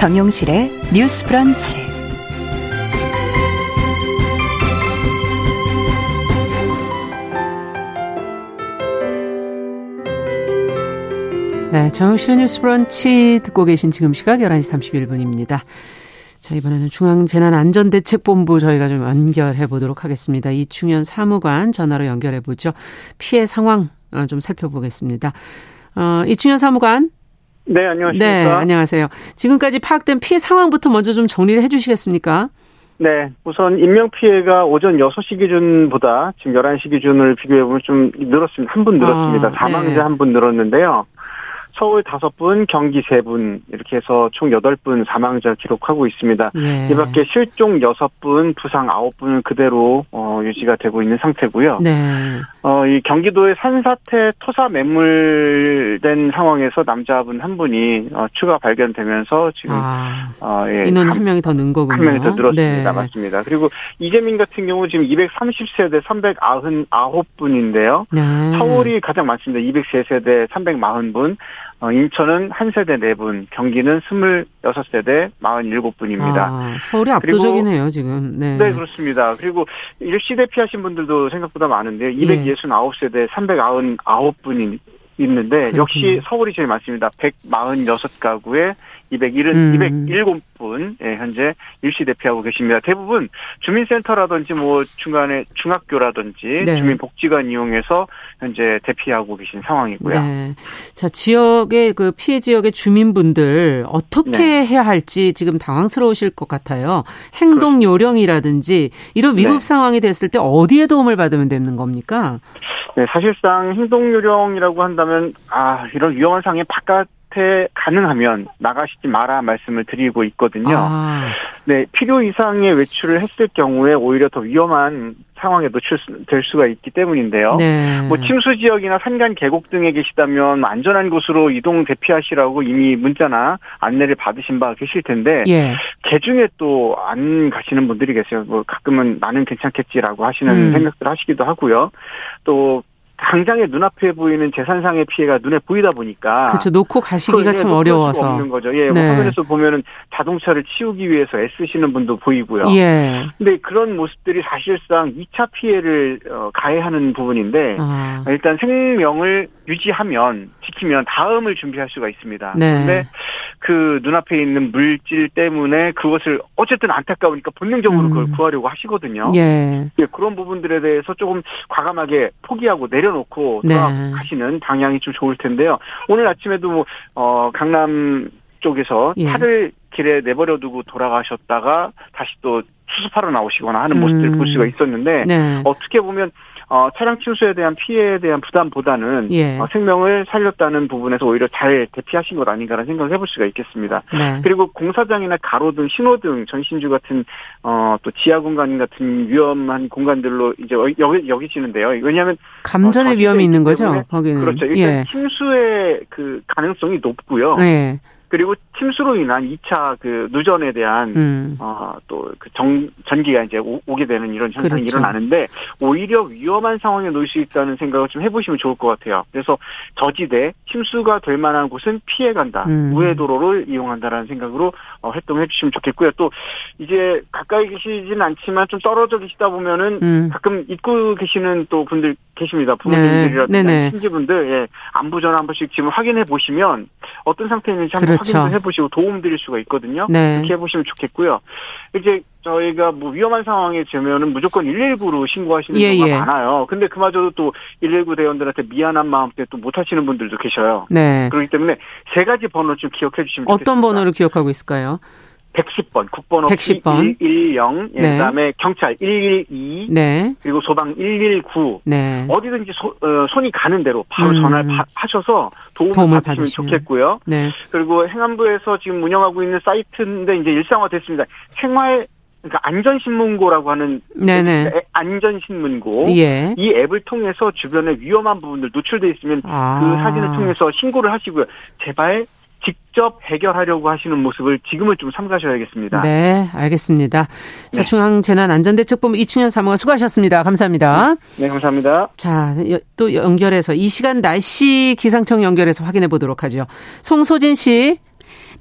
정용실의 뉴스 브런치. 네, 정용실의 뉴스 브런치 듣고 계신 지금 시각 11시 31분입니다. 자, 이번에는 중앙재난안전대책본부 저희가 좀 연결해 보도록 하겠습니다. 이충현 사무관 전화로 연결해 보죠. 피해 상황 어, 좀 살펴보겠습니다. 어, 이충현 사무관. 네, 안녕하십니까. 네, 안녕하세요. 지금까지 파악된 피해 상황부터 먼저 좀 정리를 해 주시겠습니까? 네, 우선 인명 피해가 오전 6시 기준보다 지금 11시 기준을 비교해 보면 좀 늘었습니다. 한 분 늘었습니다. 아, 사망자 네. 한분 늘었는데요. 서울 다섯 분, 경기 세 분, 이렇게 해서 총 여덟 분 사망자 기록하고 있습니다. 예. 이 밖에 실종 여섯 분, 부상 아홉 분은 그대로, 어, 유지가 되고 있는 상태고요. 네. 어, 이 경기도의 산사태 토사 매물된 상황에서 남자분 한 분이, 어, 추가 발견되면서 지금, 아, 어, 예. 인원 한, 한 명이 더 는 거군요. 한 명이 더 늘었습니다. 네. 맞습니다. 그리고 이재민 같은 경우 지금 230세대 399분인데요. 네. 서울이 가장 많습니다. 203세대 340분. 어, 인천은 한 세대 4분, 경기는 26세대 47분입니다. 아, 서울이 압도적이네요, 그리고, 지금. 네. 네, 그렇습니다. 그리고 일시 대피하신 분들도 생각보다 많은데요. 269세대 399분이 있는데 그렇군요. 역시 서울이 제일 많습니다. 146가구에 201은 음. 207분 예, 현재 일시 대피하고 계십니다. 대부분 주민센터라든지 뭐 중간에 중학교라든지 네. 주민복지관 이용해서 현재 대피하고 계신 상황이고요. 네. 자 지역의 그 피해 지역의 주민분들 어떻게 네. 해야 할지 지금 당황스러우실 것 같아요. 행동 요령이라든지 이런 위급 네. 상황이 됐을 때 어디에 도움을 받으면 되는 겁니까? 네, 사실상 행동 요령이라고 한다면 아 이런 위험한 상황에 바깥 에 가능하면 나가시지 마라 말씀을 드리고 있거든요. 아. 네, 필요 이상의 외출을 했을 경우에 오히려 더 위험한 상황에 노출될 수가 있기 때문인데요. 네. 뭐 침수 지역이나 산간 계곡 등에 계시다면 안전한 곳으로 이동 대피하시라고 이미 문자나 안내를 받으신 바 계실 텐데 예. 개중에 또 안 가시는 분들이 계세요. 뭐 가끔은 나는 괜찮겠지라고 하시는 음. 생각들 하시기도 하고요. 또 당장에 눈앞에 보이는 재산상의 피해가 눈에 보이다 보니까 그렇죠 놓고 가시기가 참 어려워서 없는 거죠. 예, 뭐 네. 뭐 화면에서 보면은 자동차를 치우기 위해서 애쓰시는 분도 보이고요. 예. 근데 그런 모습들이 사실상 2차 피해를 어, 가해하는 부분인데 아. 일단 생명을 유지하면 지키면 다음을 준비할 수가 있습니다. 네. 근데 그 눈앞에 있는 물질 때문에 그것을 어쨌든 안타까우니까 본능적으로 음. 그걸 구하려고 하시거든요. 예. 예. 그런 부분들에 대해서 조금 과감하게 포기하고 내려 놓고 네. 돌아가시는 방향이 좀 좋을 텐데요. 오늘 아침에도 뭐, 어, 강남 쪽에서 예. 차를 길에 내버려 두고 돌아가셨다가 다시 또 수습하러 나오시거나 하는 모습들을 음. 볼 수가 있었는데 네. 어떻게 보면 어, 차량 침수에 대한 피해에 대한 부담보다는 예. 어, 생명을 살렸다는 부분에서 오히려 잘 대피하신 것 아닌가라는 생각을 해볼 수가 있겠습니다. 네. 그리고 공사장이나 가로등, 신호등, 전신주 같은 어, 또 지하 공간 같은 위험한 공간들로 이제 여기 여기시는데요. 왜냐하면 감전의 어, 위험이 있는 거죠. 거기는 그렇죠. 일단 예. 침수의 그 가능성이 높고요. 예. 그리고 침수로 인한 2차 그 누전에 대한 음. 어 또그 전기가 이제 오, 게 되는 이런 현상이 그렇죠. 일어나는데 오히려 위험한 상황에 놓일 수 있다는 생각을 좀 해보시면 좋을 것 같아요. 그래서 저지대 침수가 될 만한 곳은 피해간다. 음. 우회 도로를 이용한다라는 생각으로 어, 활동해 주시면 좋겠고요. 또 이제 가까이 계시진 않지만 좀 떨어져 계시다 보면은 음. 가끔 잊고 계시는 또 분들 계십니다. 부모님들이라든지 네. 친지분들 예, 안부 전화 한 번씩 지금 확인해 보시면 어떤 상태인지 한번 그렇죠. 확인해 보시고 도움 드릴 수가 있거든요. 네. 이렇게 해보시면 좋겠고요. 이제 저희가 뭐 위험한 상황에 되면은 무조건 119로 신고하시는 예, 경우가 예. 많아요. 근데 그마저도 또 119 대원들한테 미안한 마음 때문에 또 못 하시는 분들도 계셔요. 네. 그렇기 때문에 세 가지 번호 좀 기억해 주시면 좋겠습니다. 어떤 번호를 기억하고 있을까요? 110번, 국번호 110번. 110, 예, 네. 그다음에 경찰 112, 네. 그리고 소방 119. 네. 어디든지 소, 어, 손이 가는 대로 바로 음. 전화를 파, 하셔서 도움을, 도움을 받으시면, 받으시면 좋겠고요. 네. 그리고 행안부에서 지금 운영하고 있는 사이트인데 이제 일상화됐습니다. 생활 그러니까 안전신문고라고 하는 네네. 안전신문고 예. 이 앱을 통해서 주변에 위험한 부분들 노출돼 있으면 아. 그 사진을 통해서 신고를 하시고요. 제발 직접 해결하려고 하시는 모습을 지금은 좀 삼가셔야겠습니다. 네, 알겠습니다. 자, 네. 중앙재난안전대책본부 이충현 사무관 수고하셨습니다. 감사합니다. 네, 감사합니다. 자, 또 연결해서 이 시간 날씨 기상청 연결해서 확인해 보도록 하죠. 송소진 씨.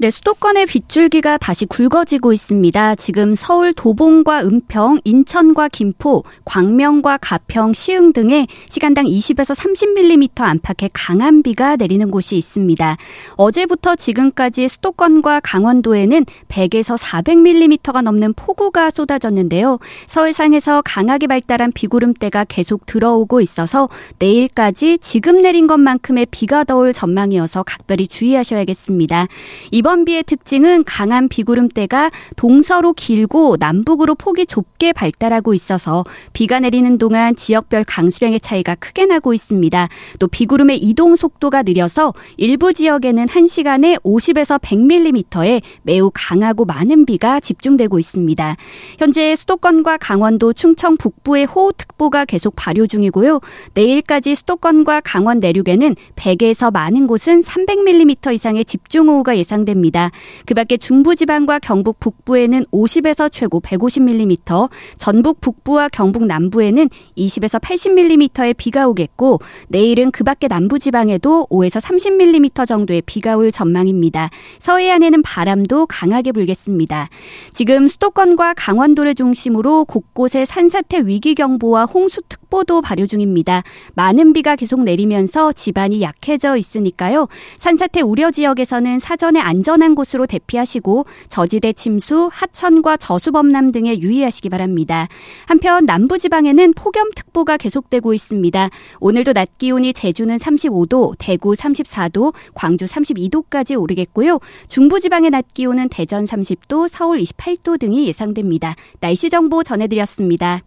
네, 수도권의 빗줄기가 다시 굵어지고 있습니다. 지금 서울 도봉과 은평, 인천과 김포, 광명과 가평, 시흥 등에 시간당 20에서 30mm 안팎의 강한 비가 내리는 곳이 있습니다. 어제부터 지금까지 수도권과 강원도에는 100에서 400mm가 넘는 폭우가 쏟아졌는데요. 서해상에서 강하게 발달한 비구름대가 계속 들어오고 있어서 내일까지 지금 내린 것만큼의 비가 더 올 전망이어서 각별히 주의하셔야겠습니다. 이번 이번 비의 특징은 강한 비구름대가 동서로 길고 남북으로 폭이 좁게 발달하고 있어서 비가 내리는 동안 지역별 강수량의 차이가 크게 나고 있습니다. 또 비구름의 이동 속도가 느려서 일부 지역에는 1시간에 50에서 100mm의 매우 강하고 많은 비가 집중되고 있습니다. 현재 수도권과 강원도, 충청 북부의 호우특보가 계속 발효 중이고요. 내일까지 수도권과 강원 내륙에는 100에서 많은 곳은 300mm 이상의 집중호우가 예상됩니다. 예상됩니다. 그 밖에 중부지방과 경북 북부에는 50에서 최고 150mm, 전북 북부와 경북 남부에는 20에서 80mm의 비가 오겠고 내일은 그 밖에 남부지방에도 5에서 30mm 정도의 비가 올 전망입니다. 서해안에는 바람도 강하게 불겠습니다. 지금 수도권과 강원도를 중심으로 곳곳에 산사태 위기경보와 홍수특 보도 발효 중입니다. 많은 비가 계속 내리면서 지반이 약해져 있으니까요. 산사태 우려 지역에서는 사전에 안전 안전한 곳으로 대피하시고 저지대 침수, 하천과 저수범람 등에 유의하시기 바랍니다. 한편 남부 지방에는 폭염특보가 계속되고 있습니다. 오늘도 낮 기온이 제주는 35도, 대구 34도, 광주 32도까지 오르겠고요. 중부 지방의 낮 기온은 대전 30도, 서울 28도 등이 예상됩니다. 날씨 정보 전해드렸습니다.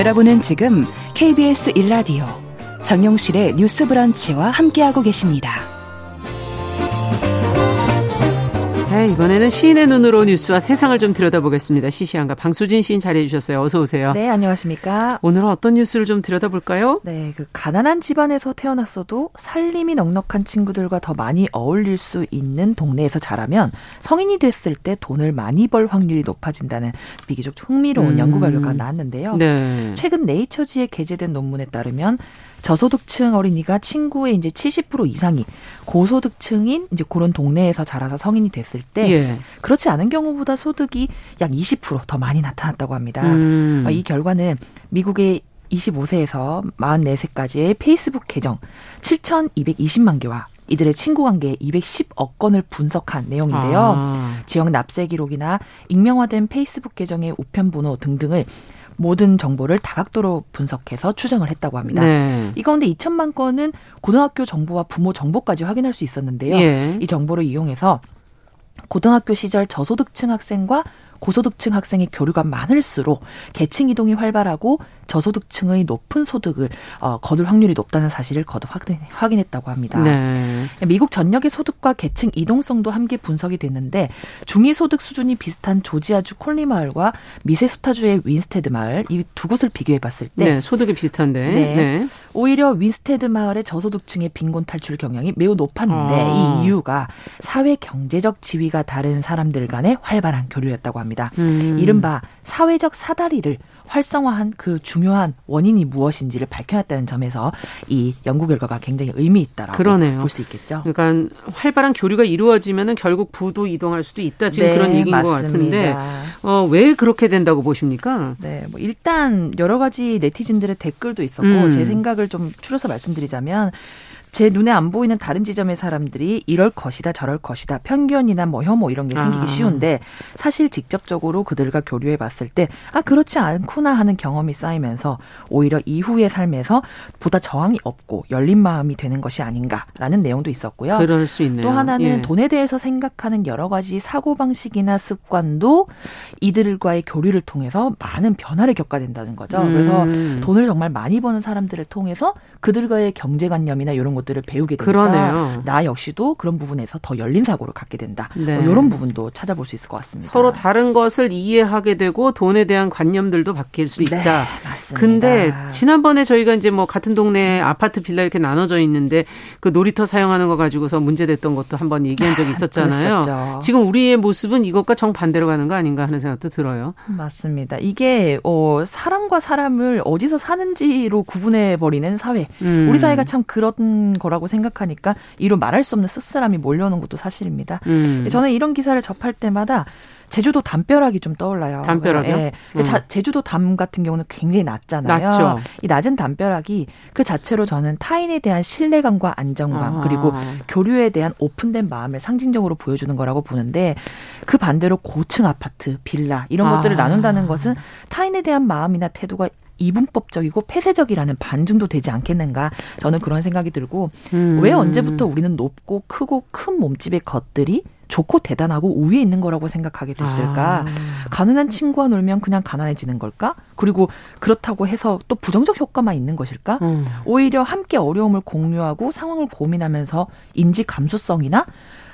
여러분은 지금 KBS 1라디오 정용실의 뉴스 브런치와 함께하고 계십니다. 네, 이번에는 시인의 눈으로 뉴스와 세상을 좀 들여다보겠습니다. 시시한가 방수진 시인 자리해 주셨어요. 어서 오세요. 네, 안녕하십니까. 오늘은 어떤 뉴스를 좀 들여다볼까요? 네, 그 가난한 집안에서 태어났어도 살림이 넉넉한 친구들과 더 많이 어울릴 수 있는 동네에서 자라면 성인이 됐을 때 돈을 많이 벌 확률이 높아진다는 비교적 흥미로운 음. 연구 결과가 나왔는데요. 네. 최근 네이처지에 게재된 논문에 따르면 저소득층 어린이가 친구의 이제 70% 이상이 고소득층인 이제 그런 동네에서 자라서 성인이 됐을 때 예. 그렇지 않은 경우보다 소득이 약 20%더 많이 나타났다고 합니다. 음. 이 결과는 미국의 25세에서 44세까지의 페이스북 계정 7,220만 개와 이들의 친구 관계 210억 건을 분석한 내용인데요. 아. 지역 납세 기록이나 익명화된 페이스북 계정의 우편 번호 등등을 모든 정보를 다각도로 분석해서 추정을 했다고 합니다. 네. 이 가운데 2천만 건은 고등학교 정보와 부모 정보까지 확인할 수 있었는데요. 예. 이 정보를 이용해서 고등학교 시절 저소득층 학생과 고소득층 학생의 교류가 많을수록 계층 이동이 활발하고 저소득층의 높은 소득을 어, 거둘 확률이 높다는 사실을 거듭 확인, 했다고 합니다. 네. 미국 전역의 소득과 계층 이동성도 함께 분석이 됐는데 중위 소득 수준이 비슷한 조지아주 콜리 마을과 미세소타주의 윈스테드 마을 이 두 곳을 비교해 봤을 때 네, 소득이 비슷한데 네, 네. 오히려 윈스테드 마을의 저소득층의 빈곤 탈출 경향이 매우 높았는데 아. 이 이유가 사회 경제적 지위가 다른 사람들 간의 활발한 교류였다고 합니다. 음. 이른바 사회적 사다리를 활성화한 그 중요한 원인이 무엇인지를 밝혀냈다는 점에서 이 연구 결과가 굉장히 의미 있다라고 볼 수 있겠죠. 그러니까 활발한 교류가 이루어지면은 결국 부도 이동할 수도 있다 지금 네, 그런 얘기인 맞습니다. 것 같은데 어, 왜 그렇게 된다고 보십니까? 네, 뭐 일단 여러 가지 네티즌들의 댓글도 있었고 음. 제 생각을 좀 추려서 말씀드리자면 제 눈에 안 보이는 다른 지점의 사람들이 이럴 것이다 저럴 것이다 편견이나 뭐 혐오 이런 게 생기기 아. 쉬운데 사실 직접적으로 그들과 교류해 봤을 때 아 그렇지 않구나 하는 경험이 쌓이면서 오히려 이후의 삶에서 보다 저항이 없고 열린 마음이 되는 것이 아닌가라는 내용도 있었고요. 그럴 수 있네요. 또 하나는 예. 돈에 대해서 생각하는 여러 가지 사고 방식이나 습관도 이들과의 교류를 통해서 많은 변화를 겪어야 된다는 거죠. 음. 그래서 돈을 정말 많이 버는 사람들을 통해서 그들과의 경제관념이나 이런 것들을 배우게 되니까 그러네요. 나 역시도 그런 부분에서 더 열린 사고를 갖게 된다. 네. 뭐 이런 부분도 찾아볼 수 있을 것 같습니다. 서로 다른 것을 이해하게 되고 돈에 대한 관념들도 바뀔 수 있다. 네, 맞습니다. 근데 지난번에 저희가 이제 뭐 같은 동네 아파트 빌라 이렇게 나눠져 있는데 그 놀이터 사용하는 거 가지고서 문제됐던 것도 한번 얘기한 적이 있었잖아요. 지금 우리의 모습은 이것과 정반대로 가는 거 아닌가 하는 생각도 들어요. 맞습니다. 이게 어 사람과 사람을 어디서 사는지로 구분해 버리는 사회. 음. 우리 사회가 참 그런 거라고 생각하니까 이로 말할 수 없는 씁쓸함이 몰려오는 것도 사실입니다. 음. 저는 이런 기사를 접할 때마다 제주도 담벼락이 좀 떠올라요. 담벼락이요? 네. 음. 자, 제주도 담 같은 경우는 굉장히 낮잖아요. 낮죠. 이 낮은 담벼락이 그 자체로 저는 타인에 대한 신뢰감과 안정감 아. 그리고 교류에 대한 오픈된 마음을 상징적으로 보여주는 거라고 보는데 그 반대로 고층 아파트, 빌라 이런 아. 것들을 나눈다는 것은 타인에 대한 마음이나 태도가 이분법적이고 폐쇄적이라는 반증도 되지 않겠는가 저는 그런 생각이 들고 음. 왜 언제부터 우리는 높고 크고 큰 몸집의 것들이 좋고 대단하고 우위에 있는 거라고 생각하게 됐을까? 아. 가난한 친구와 놀면 그냥 가난해지는 걸까? 그리고 그렇다고 해서 또 부정적 효과만 있는 것일까? 음. 오히려 함께 어려움을 공유하고 상황을 고민하면서 인지 감수성이나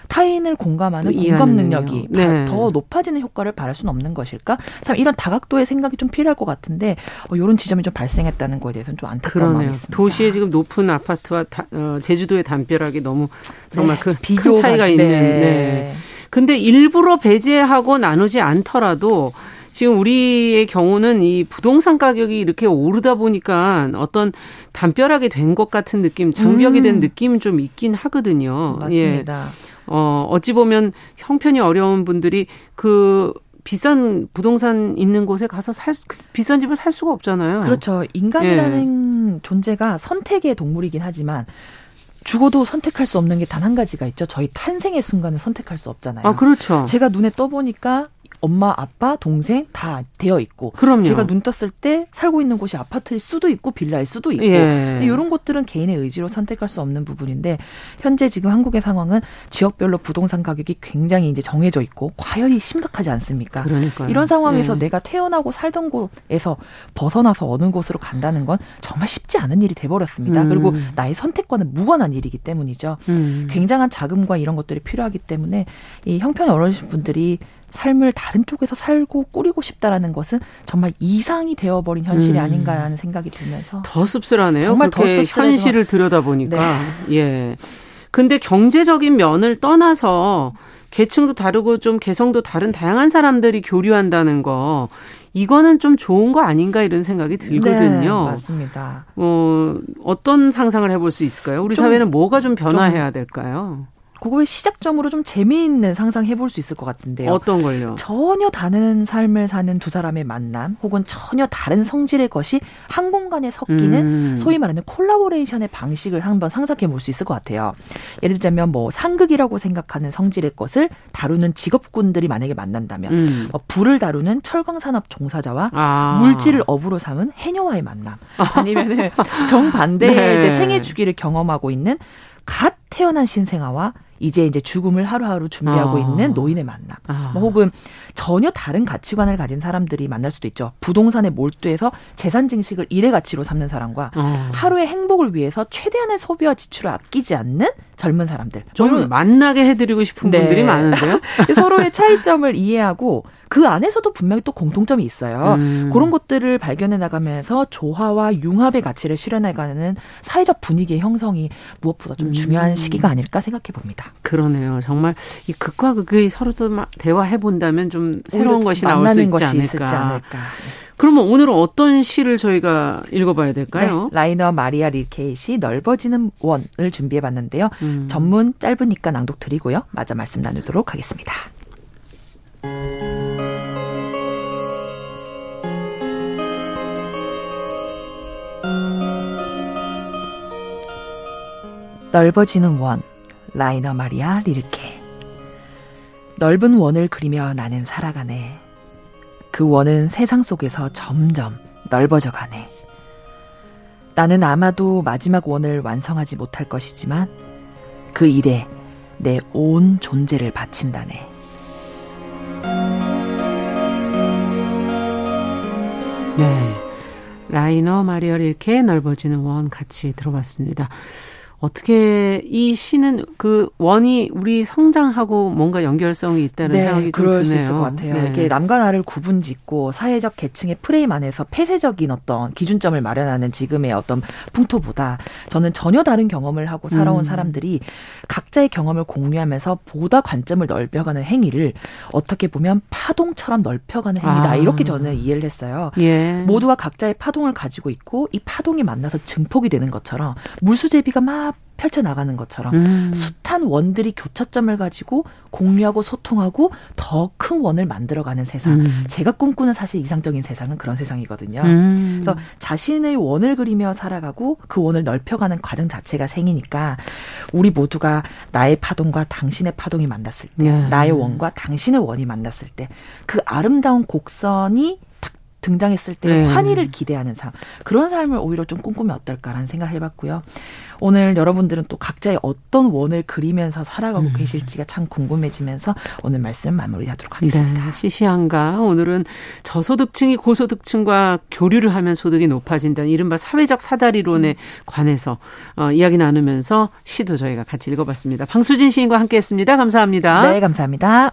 타인을 공감하는 공감 능력이 네. 더 높아지는 효과를 바랄 수는 없는 것일까? 참 이런 다각도의 생각이 좀 필요할 것 같은데 어, 이런 지점이 좀 발생했다는 거에 대해서는 좀 안타까운 마음이 있습니다. 도시의 지금 높은 아파트와 다, 어, 제주도의 담벼락이 너무 정말 네, 그 비교 차이가 있는. 네. 네. 근데 일부러 배제하고 나누지 않더라도 지금 우리의 경우는 이 부동산 가격이 이렇게 오르다 보니까 어떤 담벼락이 된 것 같은 느낌, 장벽이 음. 된 느낌은 좀 있긴 하거든요. 맞습니다. 예. 어, 어찌 보면 형편이 어려운 분들이 그 비싼 부동산 있는 곳에 가서 살그 비싼 집을 살 수가 없잖아요. 그렇죠. 인간이라는 예. 존재가 선택의 동물이긴 하지만 죽어도 선택할 수 없는 게 단 한 가지가 있죠. 저희 탄생의 순간을 선택할 수 없잖아요. 아, 그렇죠. 제가 눈에 떠보니까 엄마, 아빠, 동생 다 되어 있고 그럼요. 제가 눈 떴을 때 살고 있는 곳이 아파트일 수도 있고 빌라일 수도 있고 예. 이런 것들은 개인의 의지로 선택할 수 없는 부분인데 현재 지금 한국의 상황은 지역별로 부동산 가격이 굉장히 이제 정해져 있고 과열이 심각하지 않습니까? 그러니까요. 이런 상황에서 예. 내가 태어나고 살던 곳에서 벗어나서 어느 곳으로 간다는 건 정말 쉽지 않은 일이 돼버렸습니다. 음. 그리고 나의 선택과는 무관한 일이기 때문이죠. 음. 굉장한 자금과 이런 것들이 필요하기 때문에 이 형편이 어려우신 분들이 삶을 다른 쪽에서 살고 꾸리고 싶다라는 것은 정말 이상이 되어버린 현실이 음. 아닌가 하는 생각이 들면서 더 씁쓸하네요. 정말 더 현실을 들여다보니까 네. 예. 근데 경제적인 면을 떠나서 계층도 다르고 좀 개성도 다른 다양한 사람들이 교류한다는 거 이거는 좀 좋은 거 아닌가 이런 생각이 들거든요. 네, 맞습니다. 어, 어떤 상상을 해볼 수 있을까요? 우리 사회는 뭐가 좀 변화해야 될까요? 그거의 시작점으로 좀 재미있는 상상해 볼 수 있을 것 같은데요. 어떤 걸요? 전혀 다른 삶을 사는 두 사람의 만남 혹은 전혀 다른 성질의 것이 한 공간에 섞이는 음. 소위 말하는 콜라보레이션의 방식을 한번 상상해 볼 수 있을 것 같아요. 예를 들자면 뭐 상극이라고 생각하는 성질의 것을 다루는 직업군들이 만약에 만난다면 음. 뭐 불을 다루는 철광산업 종사자와 아. 물질을 업으로 삼은 해녀와의 만남 아니면은 <laughs> 정반대의 네. 이제 생애 주기를 경험하고 있는 갓 태어난 신생아와 이제 이제 죽음을 하루하루 준비하고 아. 있는 노인의 만남. 아. 뭐 혹은 전혀 다른 가치관을 가진 사람들이 만날 수도 있죠. 부동산에 몰두해서 재산 증식을 일의 가치로 삼는 사람과 아. 하루의 행복을 위해서 최대한의 소비와 지출을 아끼지 않는 젊은 사람들. 좀 만나게 해드리고 싶은 네. 분들이 많은데요. <laughs> 서로의 차이점을 이해하고 그 안에서도 분명히 또 공통점이 있어요. 음. 그런 것들을 발견해 나가면서 조화와 융합의 가치를 실현해가는 사회적 분위기의 형성이 무엇보다 좀 중요한 음. 시기가 아닐까 생각해 봅니다. 그러네요. 정말 이 극과 극이 서로도 대화해 본다면 좀 새로운 것이 나올 수 있지 않을까. 않을까. 그러면 오늘은 어떤 시를 저희가 읽어봐야 될까요? 네, 라이너 마리아 릴케이 시 넓어지는 원을 준비해봤는데요. 음. 전문 짧으니까 낭독 드리고요. 마저 말씀 나누도록 하겠습니다. 넓어지는 원 라이너 마리아 릴케 넓은 원을 그리며 나는 살아가네. 그 원은 세상 속에서 점점 넓어져 가네. 나는 아마도 마지막 원을 완성하지 못할 것이지만 그 일에 내 온 존재를 바친다네. 네. 라이너 마리아 릴케의 넓어지는 원 같이 들어봤습니다. 어떻게 이 시는 그 원이 우리 성장하고 뭔가 연결성이 있다는 네, 생각이 그럴 좀 드네요. 수 있을 것 같아요. 네. 이게 남과 나를 구분짓고 사회적 계층의 프레임 안에서 폐쇄적인 어떤 기준점을 마련하는 지금의 어떤 풍토보다 저는 전혀 다른 경험을 하고 살아온 음. 사람들이 각자의 경험을 공유하면서 보다 관점을 넓혀가는 행위를 어떻게 보면 파동처럼 넓혀가는 행위다 아. 이렇게 저는 이해를 했어요. 예. 모두가 각자의 파동을 가지고 있고 이 파동이 만나서 증폭이 되는 것처럼 물수제비가 막 펼쳐 나가는 것처럼 음. 숱한 원들이 교차점을 가지고 공유하고 소통하고 더 큰 원을 만들어가는 세상. 음. 제가 꿈꾸는 사실 이상적인 세상은 그런 세상이거든요. 음. 그래서 자신의 원을 그리며 살아가고 그 원을 넓혀가는 과정 자체가 생이니까 우리 모두가 나의 파동과 당신의 파동이 만났을 때, 예. 나의 원과 당신의 원이 만났을 때 그 아름다운 곡선이 등장했을 때 네. 환희를 기대하는 삶 그런 삶을 오히려 좀 꿈꾸면 어떨까라는 생각을 해봤고요. 오늘 여러분들은 또 각자의 어떤 원을 그리면서 살아가고 음. 계실지가 참 궁금해지면서 오늘 말씀 마무리하도록 하겠습니다. 네, 시시한가 오늘은 저소득층이 고소득층과 교류를 하면 소득이 높아진다는 이른바 사회적 사다리론에 음. 관해서 어, 이야기 나누면서 시도 저희가 같이 읽어봤습니다. 방수진 시인과 함께했습니다. 감사합니다. 네, 감사합니다.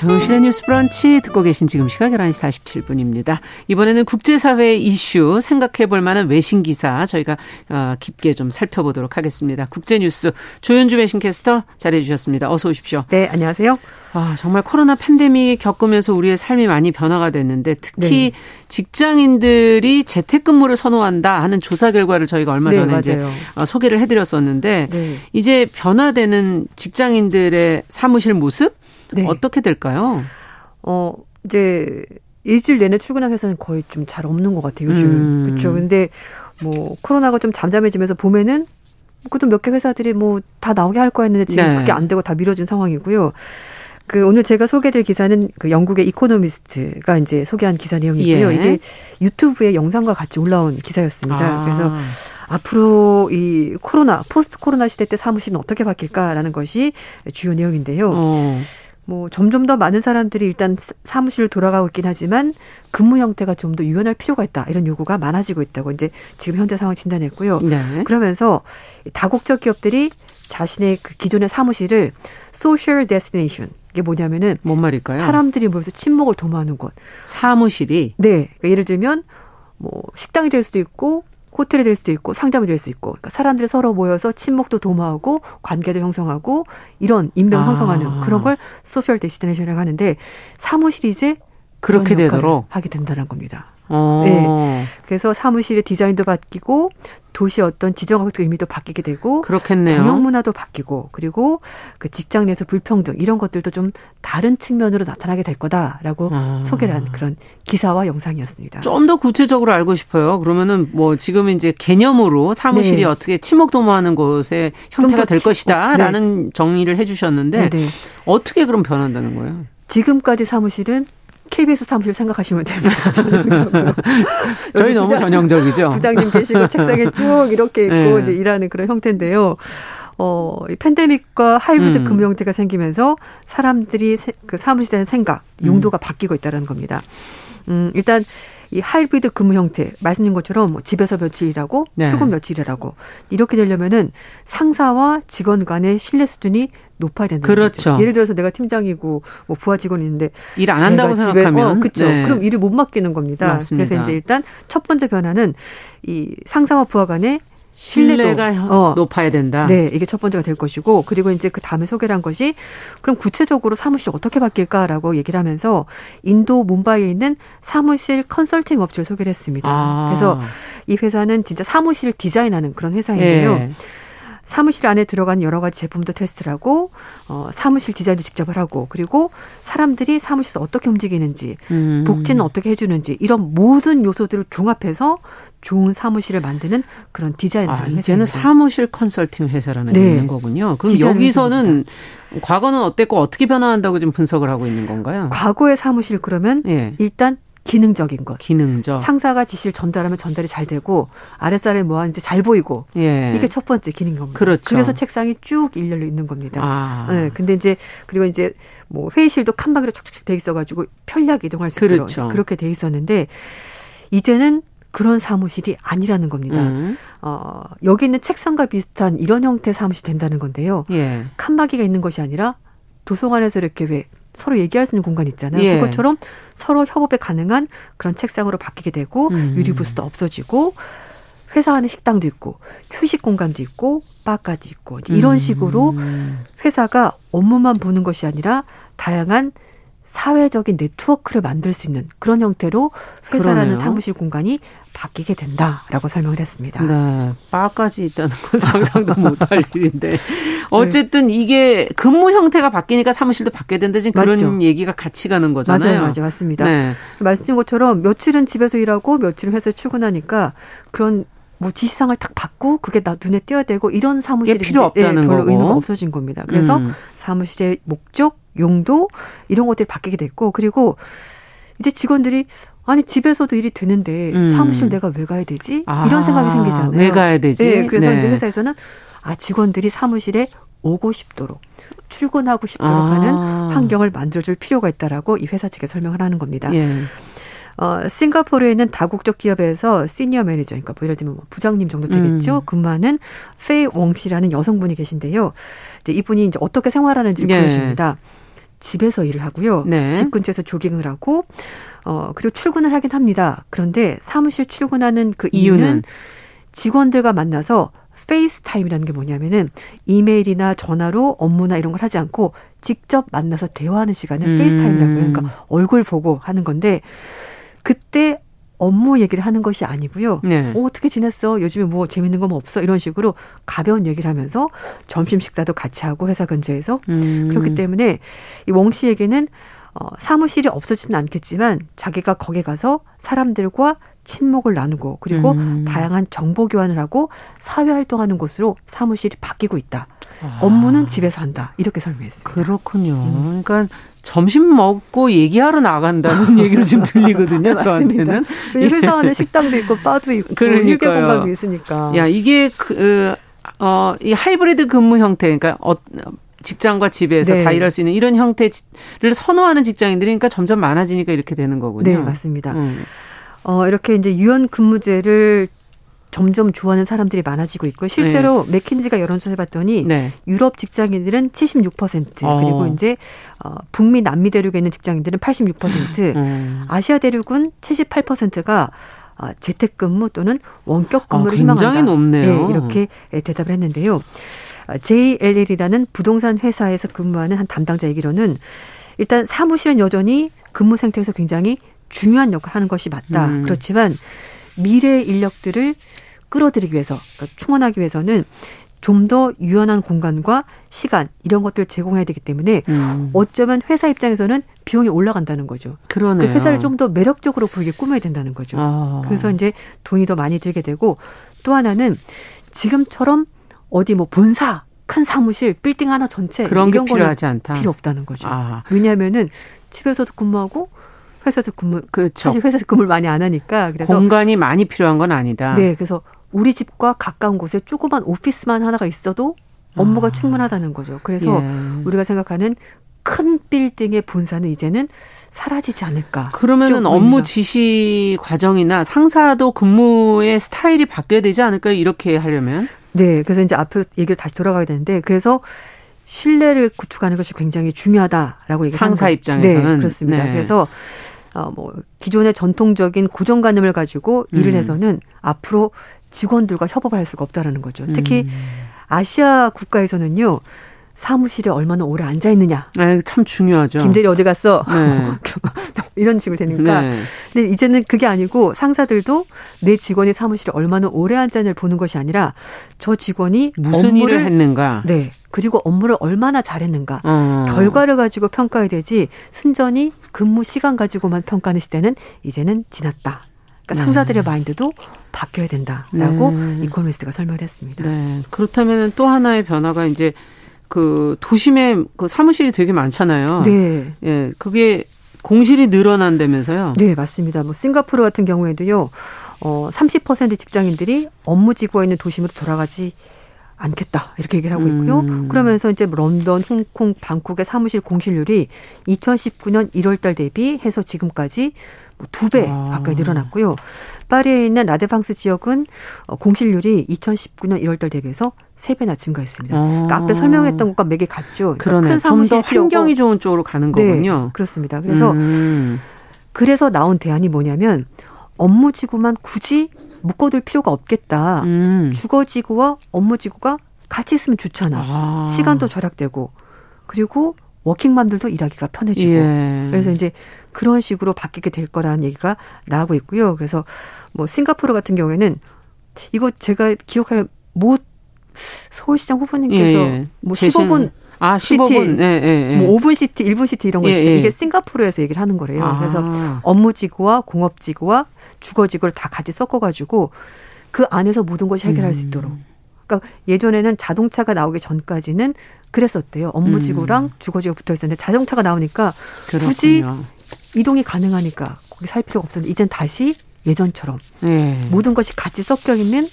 정용실의 뉴스 브런치 듣고 계신 지금 시각 11시 47분입니다. 이번에는 국제사회 이슈 생각해 볼 만한 외신 기사 저희가 어, 깊게 좀 살펴보도록 하겠습니다. 국제뉴스 조현주 외신캐스터 잘해 주셨습니다. 어서 오십시오. 네, 안녕하세요. 아, 정말 코로나 팬데믹 겪으면서 우리의 삶이 많이 변화가 됐는데 특히 네. 직장인들이 재택근무를 선호한다 하는 조사 결과를 저희가 얼마 네, 전에 네, 이제 어, 소개를 해드렸었는데 네. 이제 변화되는 직장인들의 사무실 모습 네. 어떻게 될까요? 어, 이제 일주일 내내 출근한 회사는 거의 좀 잘 없는 것 같아요, 요즘. 음. 그렇죠. 근데 뭐 코로나가 좀 잠잠해지면서 봄에는 그것도 몇 개 회사들이 뭐 다 나오게 할 거였는데 지금 네. 그게 안 되고 다 미뤄진 상황이고요. 그 오늘 제가 소개할 기사는 그 영국의 이코노미스트가 이제 소개한 기사 내용이고요. 예. 이게 유튜브에 영상과 같이 올라온 기사였습니다. 아. 그래서 앞으로 이 코로나 포스트 코로나 시대 때 사무실은 어떻게 바뀔까라는 것이 주요 내용인데요. 어. 뭐 점점 더 많은 사람들이 일단 사무실로 돌아가고 있긴 하지만 근무 형태가 좀 더 유연할 필요가 있다 이런 요구가 많아지고 있다고 이제 지금 현재 상황 진단했고요. 네. 그러면서 다국적 기업들이 자신의 그 기존의 사무실을 social destination 이게 뭐냐면은 뭔 말일까요? 사람들이 모여서 친목을 도모하는 곳. 사무실이 네. 그러니까 예를 들면 뭐 식당이 될 수도 있고 호텔이 될 수도 있고 상점이 될 수 있고 그러니까 사람들이 서로 모여서 친목도 도모하고 관계도 형성하고 이런 인맥 형성하는 아. 그런 걸 social destination이라고 하는데 사무실이 이제 그렇게 되도록 하게 된다는 겁니다. 어. 네. 그래서 사무실의 디자인도 바뀌고 도시 어떤 지정학적 의미도 바뀌게 되고 그렇겠네요. 경영 문화도 바뀌고 그리고 그 직장 내에서 불평등 이런 것들도 좀 다른 측면으로 나타나게 될 거다라고 아. 소개를 한 그런 기사와 영상이었습니다. 좀 더 구체적으로 알고 싶어요. 그러면은 뭐 지금 이제 개념으로 사무실이 네. 어떻게 친목 도모하는 곳의 형태가 될 것이다라는 네. 정의를 해 주셨는데 네네. 어떻게 그럼 변한다는 거예요? 지금까지 사무실은 KBS 사무실 생각하시면 됩니다. <laughs> 저희 너무 부장, 전형적이죠. 부장님 계시고 책상에 <laughs> 쭉 이렇게 있고 네. 이제 일하는 그런 형태인데요. 어, 이 팬데믹과 하이브리드 음. 근무 형태가 생기면서 사람들이 세, 그 사무실에 대한 생각, 용도가 음. 바뀌고 있다는 겁니다. 음, 일단 이 하이브리드 근무 형태 말씀드린 것처럼 뭐 집에서 며칠이라고 네. 출근 며칠이라고 이렇게 되려면은 상사와 직원 간의 신뢰 수준이 높아야 된다. 그렇죠. 거죠. 예를 들어서 내가 팀장이고 뭐 부하 직원이 있는데 일 안 한다고 생각하면 어, 그렇죠. 네. 그럼 일을 못 맡기는 겁니다. 맞습니다. 그래서 이제 일단 첫 번째 변화는 이 상사와 부하 간의 신뢰가 어, 높아야 된다. 네, 이게 첫 번째가 될 것이고 그리고 이제 그 다음에 소개를 한 것이 그럼 구체적으로 사무실 어떻게 바뀔까라고 얘기를 하면서 인도 문바이에 있는 사무실 컨설팅 업체를 소개를 했습니다. 아. 그래서 이 회사는 진짜 사무실을 디자인하는 그런 회사인데요. 네. 사무실 안에 들어간 여러 가지 제품도 테스트를 하고 어, 사무실 디자인도 직접 하고 그리고 사람들이 사무실에서 어떻게 움직이는지 음. 복지는 어떻게 해주는지 이런 모든 요소들을 종합해서 좋은 사무실을 만드는 그런 디자인을 아, 이제는 사무실 컨설팅 회사라는 네. 게 있는 거군요. 그럼 여기서는 과거는 어땠고 어떻게 변화한다고 지금 분석을 하고 있는 건가요? 과거의 사무실 그러면 예. 일단 기능적인 것. 기능적. 상사가 지시를 전달하면 전달이 잘 되고 아랫사람이 뭐 하는지 잘 보이고. 예. 이게 첫 번째 기능인 겁니다. 그렇죠. 그래서 책상이 쭉 일렬로 있는 겁니다. 아. 네, 근데 이제 그리고 이제 뭐 회의실도 칸막이로 촉촉 돼 있어 가지고 편리하게 이동할 수 있도록 그렇죠. 그렇게 돼 있었는데 이제는 그런 사무실이 아니라는 겁니다. 음. 어, 여기 있는 책상과 비슷한 이런 형태의 사무실이 된다는 건데요. 예. 칸막이가 있는 것이 아니라 도서관에서 이렇게 왜 서로 얘기할 수 있는 공간 있잖아요. 예. 그것처럼 서로 협업에 가능한 그런 책상으로 바뀌게 되고 음. 유리부스도 없어지고 회사 안에 식당도 있고 휴식 공간도 있고 바까지 있고 이런 음. 식으로 회사가 업무만 보는 것이 아니라 다양한 사회적인 네트워크를 만들 수 있는 그런 형태로 회사라는 그러네요. 사무실 공간이 바뀌게 된다라고 설명을 했습니다. 네. 바까지 있다는 건 <laughs> 상상도 못할 일인데. 어쨌든 네. 이게 근무 형태가 바뀌니까 사무실도 바뀌어야 된다. 지금 그런 맞죠. 얘기가 같이 가는 거잖아요. 맞아요. 맞아요. 맞습니다. 네. 말씀드린 것처럼 며칠은 집에서 일하고 며칠은 회사에 출근하니까 그런 뭐 지시상을 탁 받고 그게 나 눈에 띄어야 되고 이런 사무실이 필요 없다는 예, 별로 거고. 의미가 없어진 겁니다. 그래서 음. 사무실의 목적, 용도 이런 것들이 바뀌게 됐고 그리고 이제 직원들이 아니 집에서도 일이 되는데 음. 사무실 내가 왜 가야 되지? 아, 이런 생각이 생기잖아요. 왜 가야 되지? 네, 그래서 네. 이제 회사에서는 아 직원들이 사무실에 오고 싶도록 출근하고 싶도록 아. 하는 환경을 만들어줄 필요가 있다라고 이 회사 측에 설명을 하는 겁니다. 예. 어, 싱가포르에 있는 다국적 기업에서 시니어 매니저, 그러니까 뭐 예를 들면 뭐 부장님 정도 되겠죠. 음. 근무하는 페이 웡 씨라는 여성분이 계신데요. 이제 이분이 이제 어떻게 생활하는지 를 예. 보여줍니다. 집에서 일을 하고요. 네. 집 근처에서 조깅을 하고 어 그리고 출근을 하긴 합니다. 그런데 사무실 출근하는 그 이유는, 이유는 직원들과 만나서 face time이라는 게 뭐냐면은 이메일이나 전화로 업무나 이런 걸 하지 않고 직접 만나서 대화하는 시간을 음. face time이라고 해요. 그러니까 얼굴 보고 하는 건데 그때 업무 얘기를 하는 것이 아니고요. 네. 어, 어떻게 지냈어? 요즘에 뭐 재밌는 거 뭐 없어? 이런 식으로 가벼운 얘기를 하면서 점심 식사도 같이 하고 회사 근처에서 음. 그렇기 때문에 이 웡 씨에게는 어, 사무실이 없어지는 않겠지만 자기가 거기 가서 사람들과 친목을 나누고 그리고 음. 다양한 정보 교환을 하고 사회 활동하는 곳으로 사무실이 바뀌고 있다. 아. 업무는 집에서 한다. 이렇게 설명했습니다. 그렇군요. 음. 그러니까 점심 먹고 얘기하러 나간다는 <laughs> 얘기로 지금 들리거든요. 저한테는. 회사 안에 식당도 있고 바도 있고 휴게 공간도 있으니까. 야 이게 그 어, 이 하이브리드 근무 형태, 그러니까 어, 직장과 집에서 네. 다 일할 수 있는 이런 형태를 선호하는 직장인들이 그러니까 점점 많아지니까 이렇게 되는 거군요. 네, 맞습니다. 음. 어, 이렇게 이제 유연 근무제를 점점 좋아하는 사람들이 많아지고 있고 실제로 네. 맥킨지가 여론조사 해 봤더니 네. 유럽 직장인들은 76% 어. 그리고 이제 어, 북미 남미 대륙에 있는 직장인들은 86% 음. 아시아 대륙은 78%가 어, 재택근무 또는 원격 근무를 아, 굉장히 희망한다. 높네요. 네, 이렇게 대답을 했는데요. JLL이라는 부동산 회사에서 근무하는 한 담당자 얘기로는 일단 사무실은 여전히 근무 상태에서 굉장히 중요한 역할을 하는 것이 맞다. 음. 그렇지만 미래 인력들을 끌어들이기 위해서 그러니까 충원하기 위해서는 좀 더 유연한 공간과 시간 이런 것들을 제공해야 되기 때문에 음. 어쩌면 회사 입장에서는 비용이 올라간다는 거죠. 그러네요. 그 회사를 좀 더 매력적으로 보이게 꾸며야 된다는 거죠. 아. 그래서 이제 돈이 더 많이 들게 되고 또 하나는 지금처럼 어디 뭐 본사 큰 사무실 빌딩 하나 전체 그런 게 필요하지 않다. 필요 없다는 거죠. 아. 왜냐하면은 집에서도 근무하고 회사에서 근무 그렇죠. 사실 회사에서 근무를 많이 안 하니까 그래서 공간이 많이 필요한 건 아니다. 네, 그래서 우리 집과 가까운 곳에 조그만 오피스만 하나가 있어도 업무가 아. 충분하다는 거죠. 그래서 예. 우리가 생각하는 큰 빌딩의 본사는 이제는 사라지지 않을까. 그러면은 업무 지시 과정이나 상사도 근무의 스타일이 바뀌어야 되지 않을까요? 이렇게 하려면? 네. 그래서 이제 앞으로 얘기를 다시 돌아가야 되는데 그래서 신뢰를 구축하는 것이 굉장히 중요하다라고 얘기를 상사 입장에서는 네, 그렇습니다. 네. 그래서 어, 뭐, 기존의 전통적인 고정관념을 가지고 일을 음. 해서는 앞으로 직원들과 협업을 할 수가 없다라는 거죠. 특히 음. 아시아 국가에서는요, 사무실에 얼마나 오래 앉아 있느냐. 네, 참 중요하죠. 김대리 어디 갔어? 네. <laughs> 이런 식으로 되니까. 네. 근데 이제는 그게 아니고 상사들도 내 직원이 사무실에 얼마나 오래 앉아있는 보는 것이 아니라 저 직원이 무슨 업무를, 일을 했는가. 네. 그리고 업무를 얼마나 잘했는가. 어. 결과를 가지고 평가해야 되지 순전히 근무 시간 가지고만 평가하는 시대는 이제는 지났다. 그러니까 네. 상사들의 마인드도 바뀌어야 된다라고 네. 이코노미스트가 설명을 했습니다. 네. 그렇다면 또 하나의 변화가 이제 그 도심에 그 사무실이 되게 많잖아요. 네. 예, 그게 공실이 늘어난다면서요? 네, 맞습니다. 뭐 싱가포르 같은 경우에도요. 어, 30% 직장인들이 업무 지구가 있는 도심으로 돌아가지 않겠다 이렇게 얘기를 하고 있고요. 음. 그러면서 이제 런던, 홍콩, 방콕의 사무실 공실률이 2019년 1월달 대비 해서 지금까지 뭐 두배 아. 가까이 늘어났고요. 파리에 있는 라데팡스 지역은 어, 공실률이 2019년 1월달 대비해서 3배나 증가했습니다. 아. 그러니까 앞에 설명했던 것과 맥이 같죠. 그러니까 좀더 환경이 좋은 쪽으로 가는 네, 거군요. 네, 그렇습니다. 그래서 음. 그래서 나온 대안이 뭐냐면 업무 지구만 굳이 묶어둘 필요가 없겠다. 음. 주거지구와 업무지구가 같이 있으면 좋잖아. 아. 시간도 절약되고 그리고 워킹맘들도 일하기가 편해지고 예. 그래서 이제 그런 식으로 바뀌게 될 거라는 얘기가 나오고 있고요. 그래서 뭐 싱가포르 같은 경우에는 이거 제가 기억하기에 모 서울시장 후보님께서 예, 예. 뭐 15분 아, 15분. city, 예, 예, 예. 뭐 5분 city, 1분 city 이런 거 예, 있어요. 예. 이게 싱가포르에서 얘기를 하는 거래요. 아. 그래서 업무지구와 공업지구와 주거지구를 다 같이 섞어가지고 그 안에서 모든 것이 해결할 음. 수 있도록. 그러니까 예전에는 자동차가 나오기 전까지는 그랬었대요. 업무지구랑 음. 주거지구 붙어 있었는데 자동차가 나오니까 그렇군요. 굳이 이동이 가능하니까 거기 살 필요가 없었는데 이젠 다시 예전처럼 네. 모든 것이 같이 섞여 있는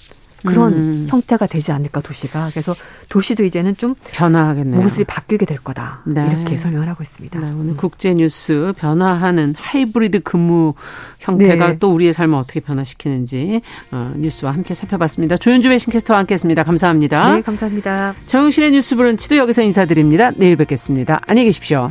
그런 음. 형태가 되지 않을까 도시가 그래서 도시도 이제는 좀 변화하겠네요. 모습이 바뀌게 될 거다 네. 이렇게 설명을 하고 있습니다. 네, 오늘 국제 뉴스 변화하는 하이브리드 근무 형태가 네. 또 우리의 삶을 어떻게 변화시키는지 어, 뉴스와 함께 살펴봤습니다. 조윤주 외신캐스터와 함께했습니다. 감사합니다. 네, 감사합니다. 정용실의 뉴스브런치도 여기서 인사드립니다. 내일 뵙겠습니다. 안녕히 계십시오.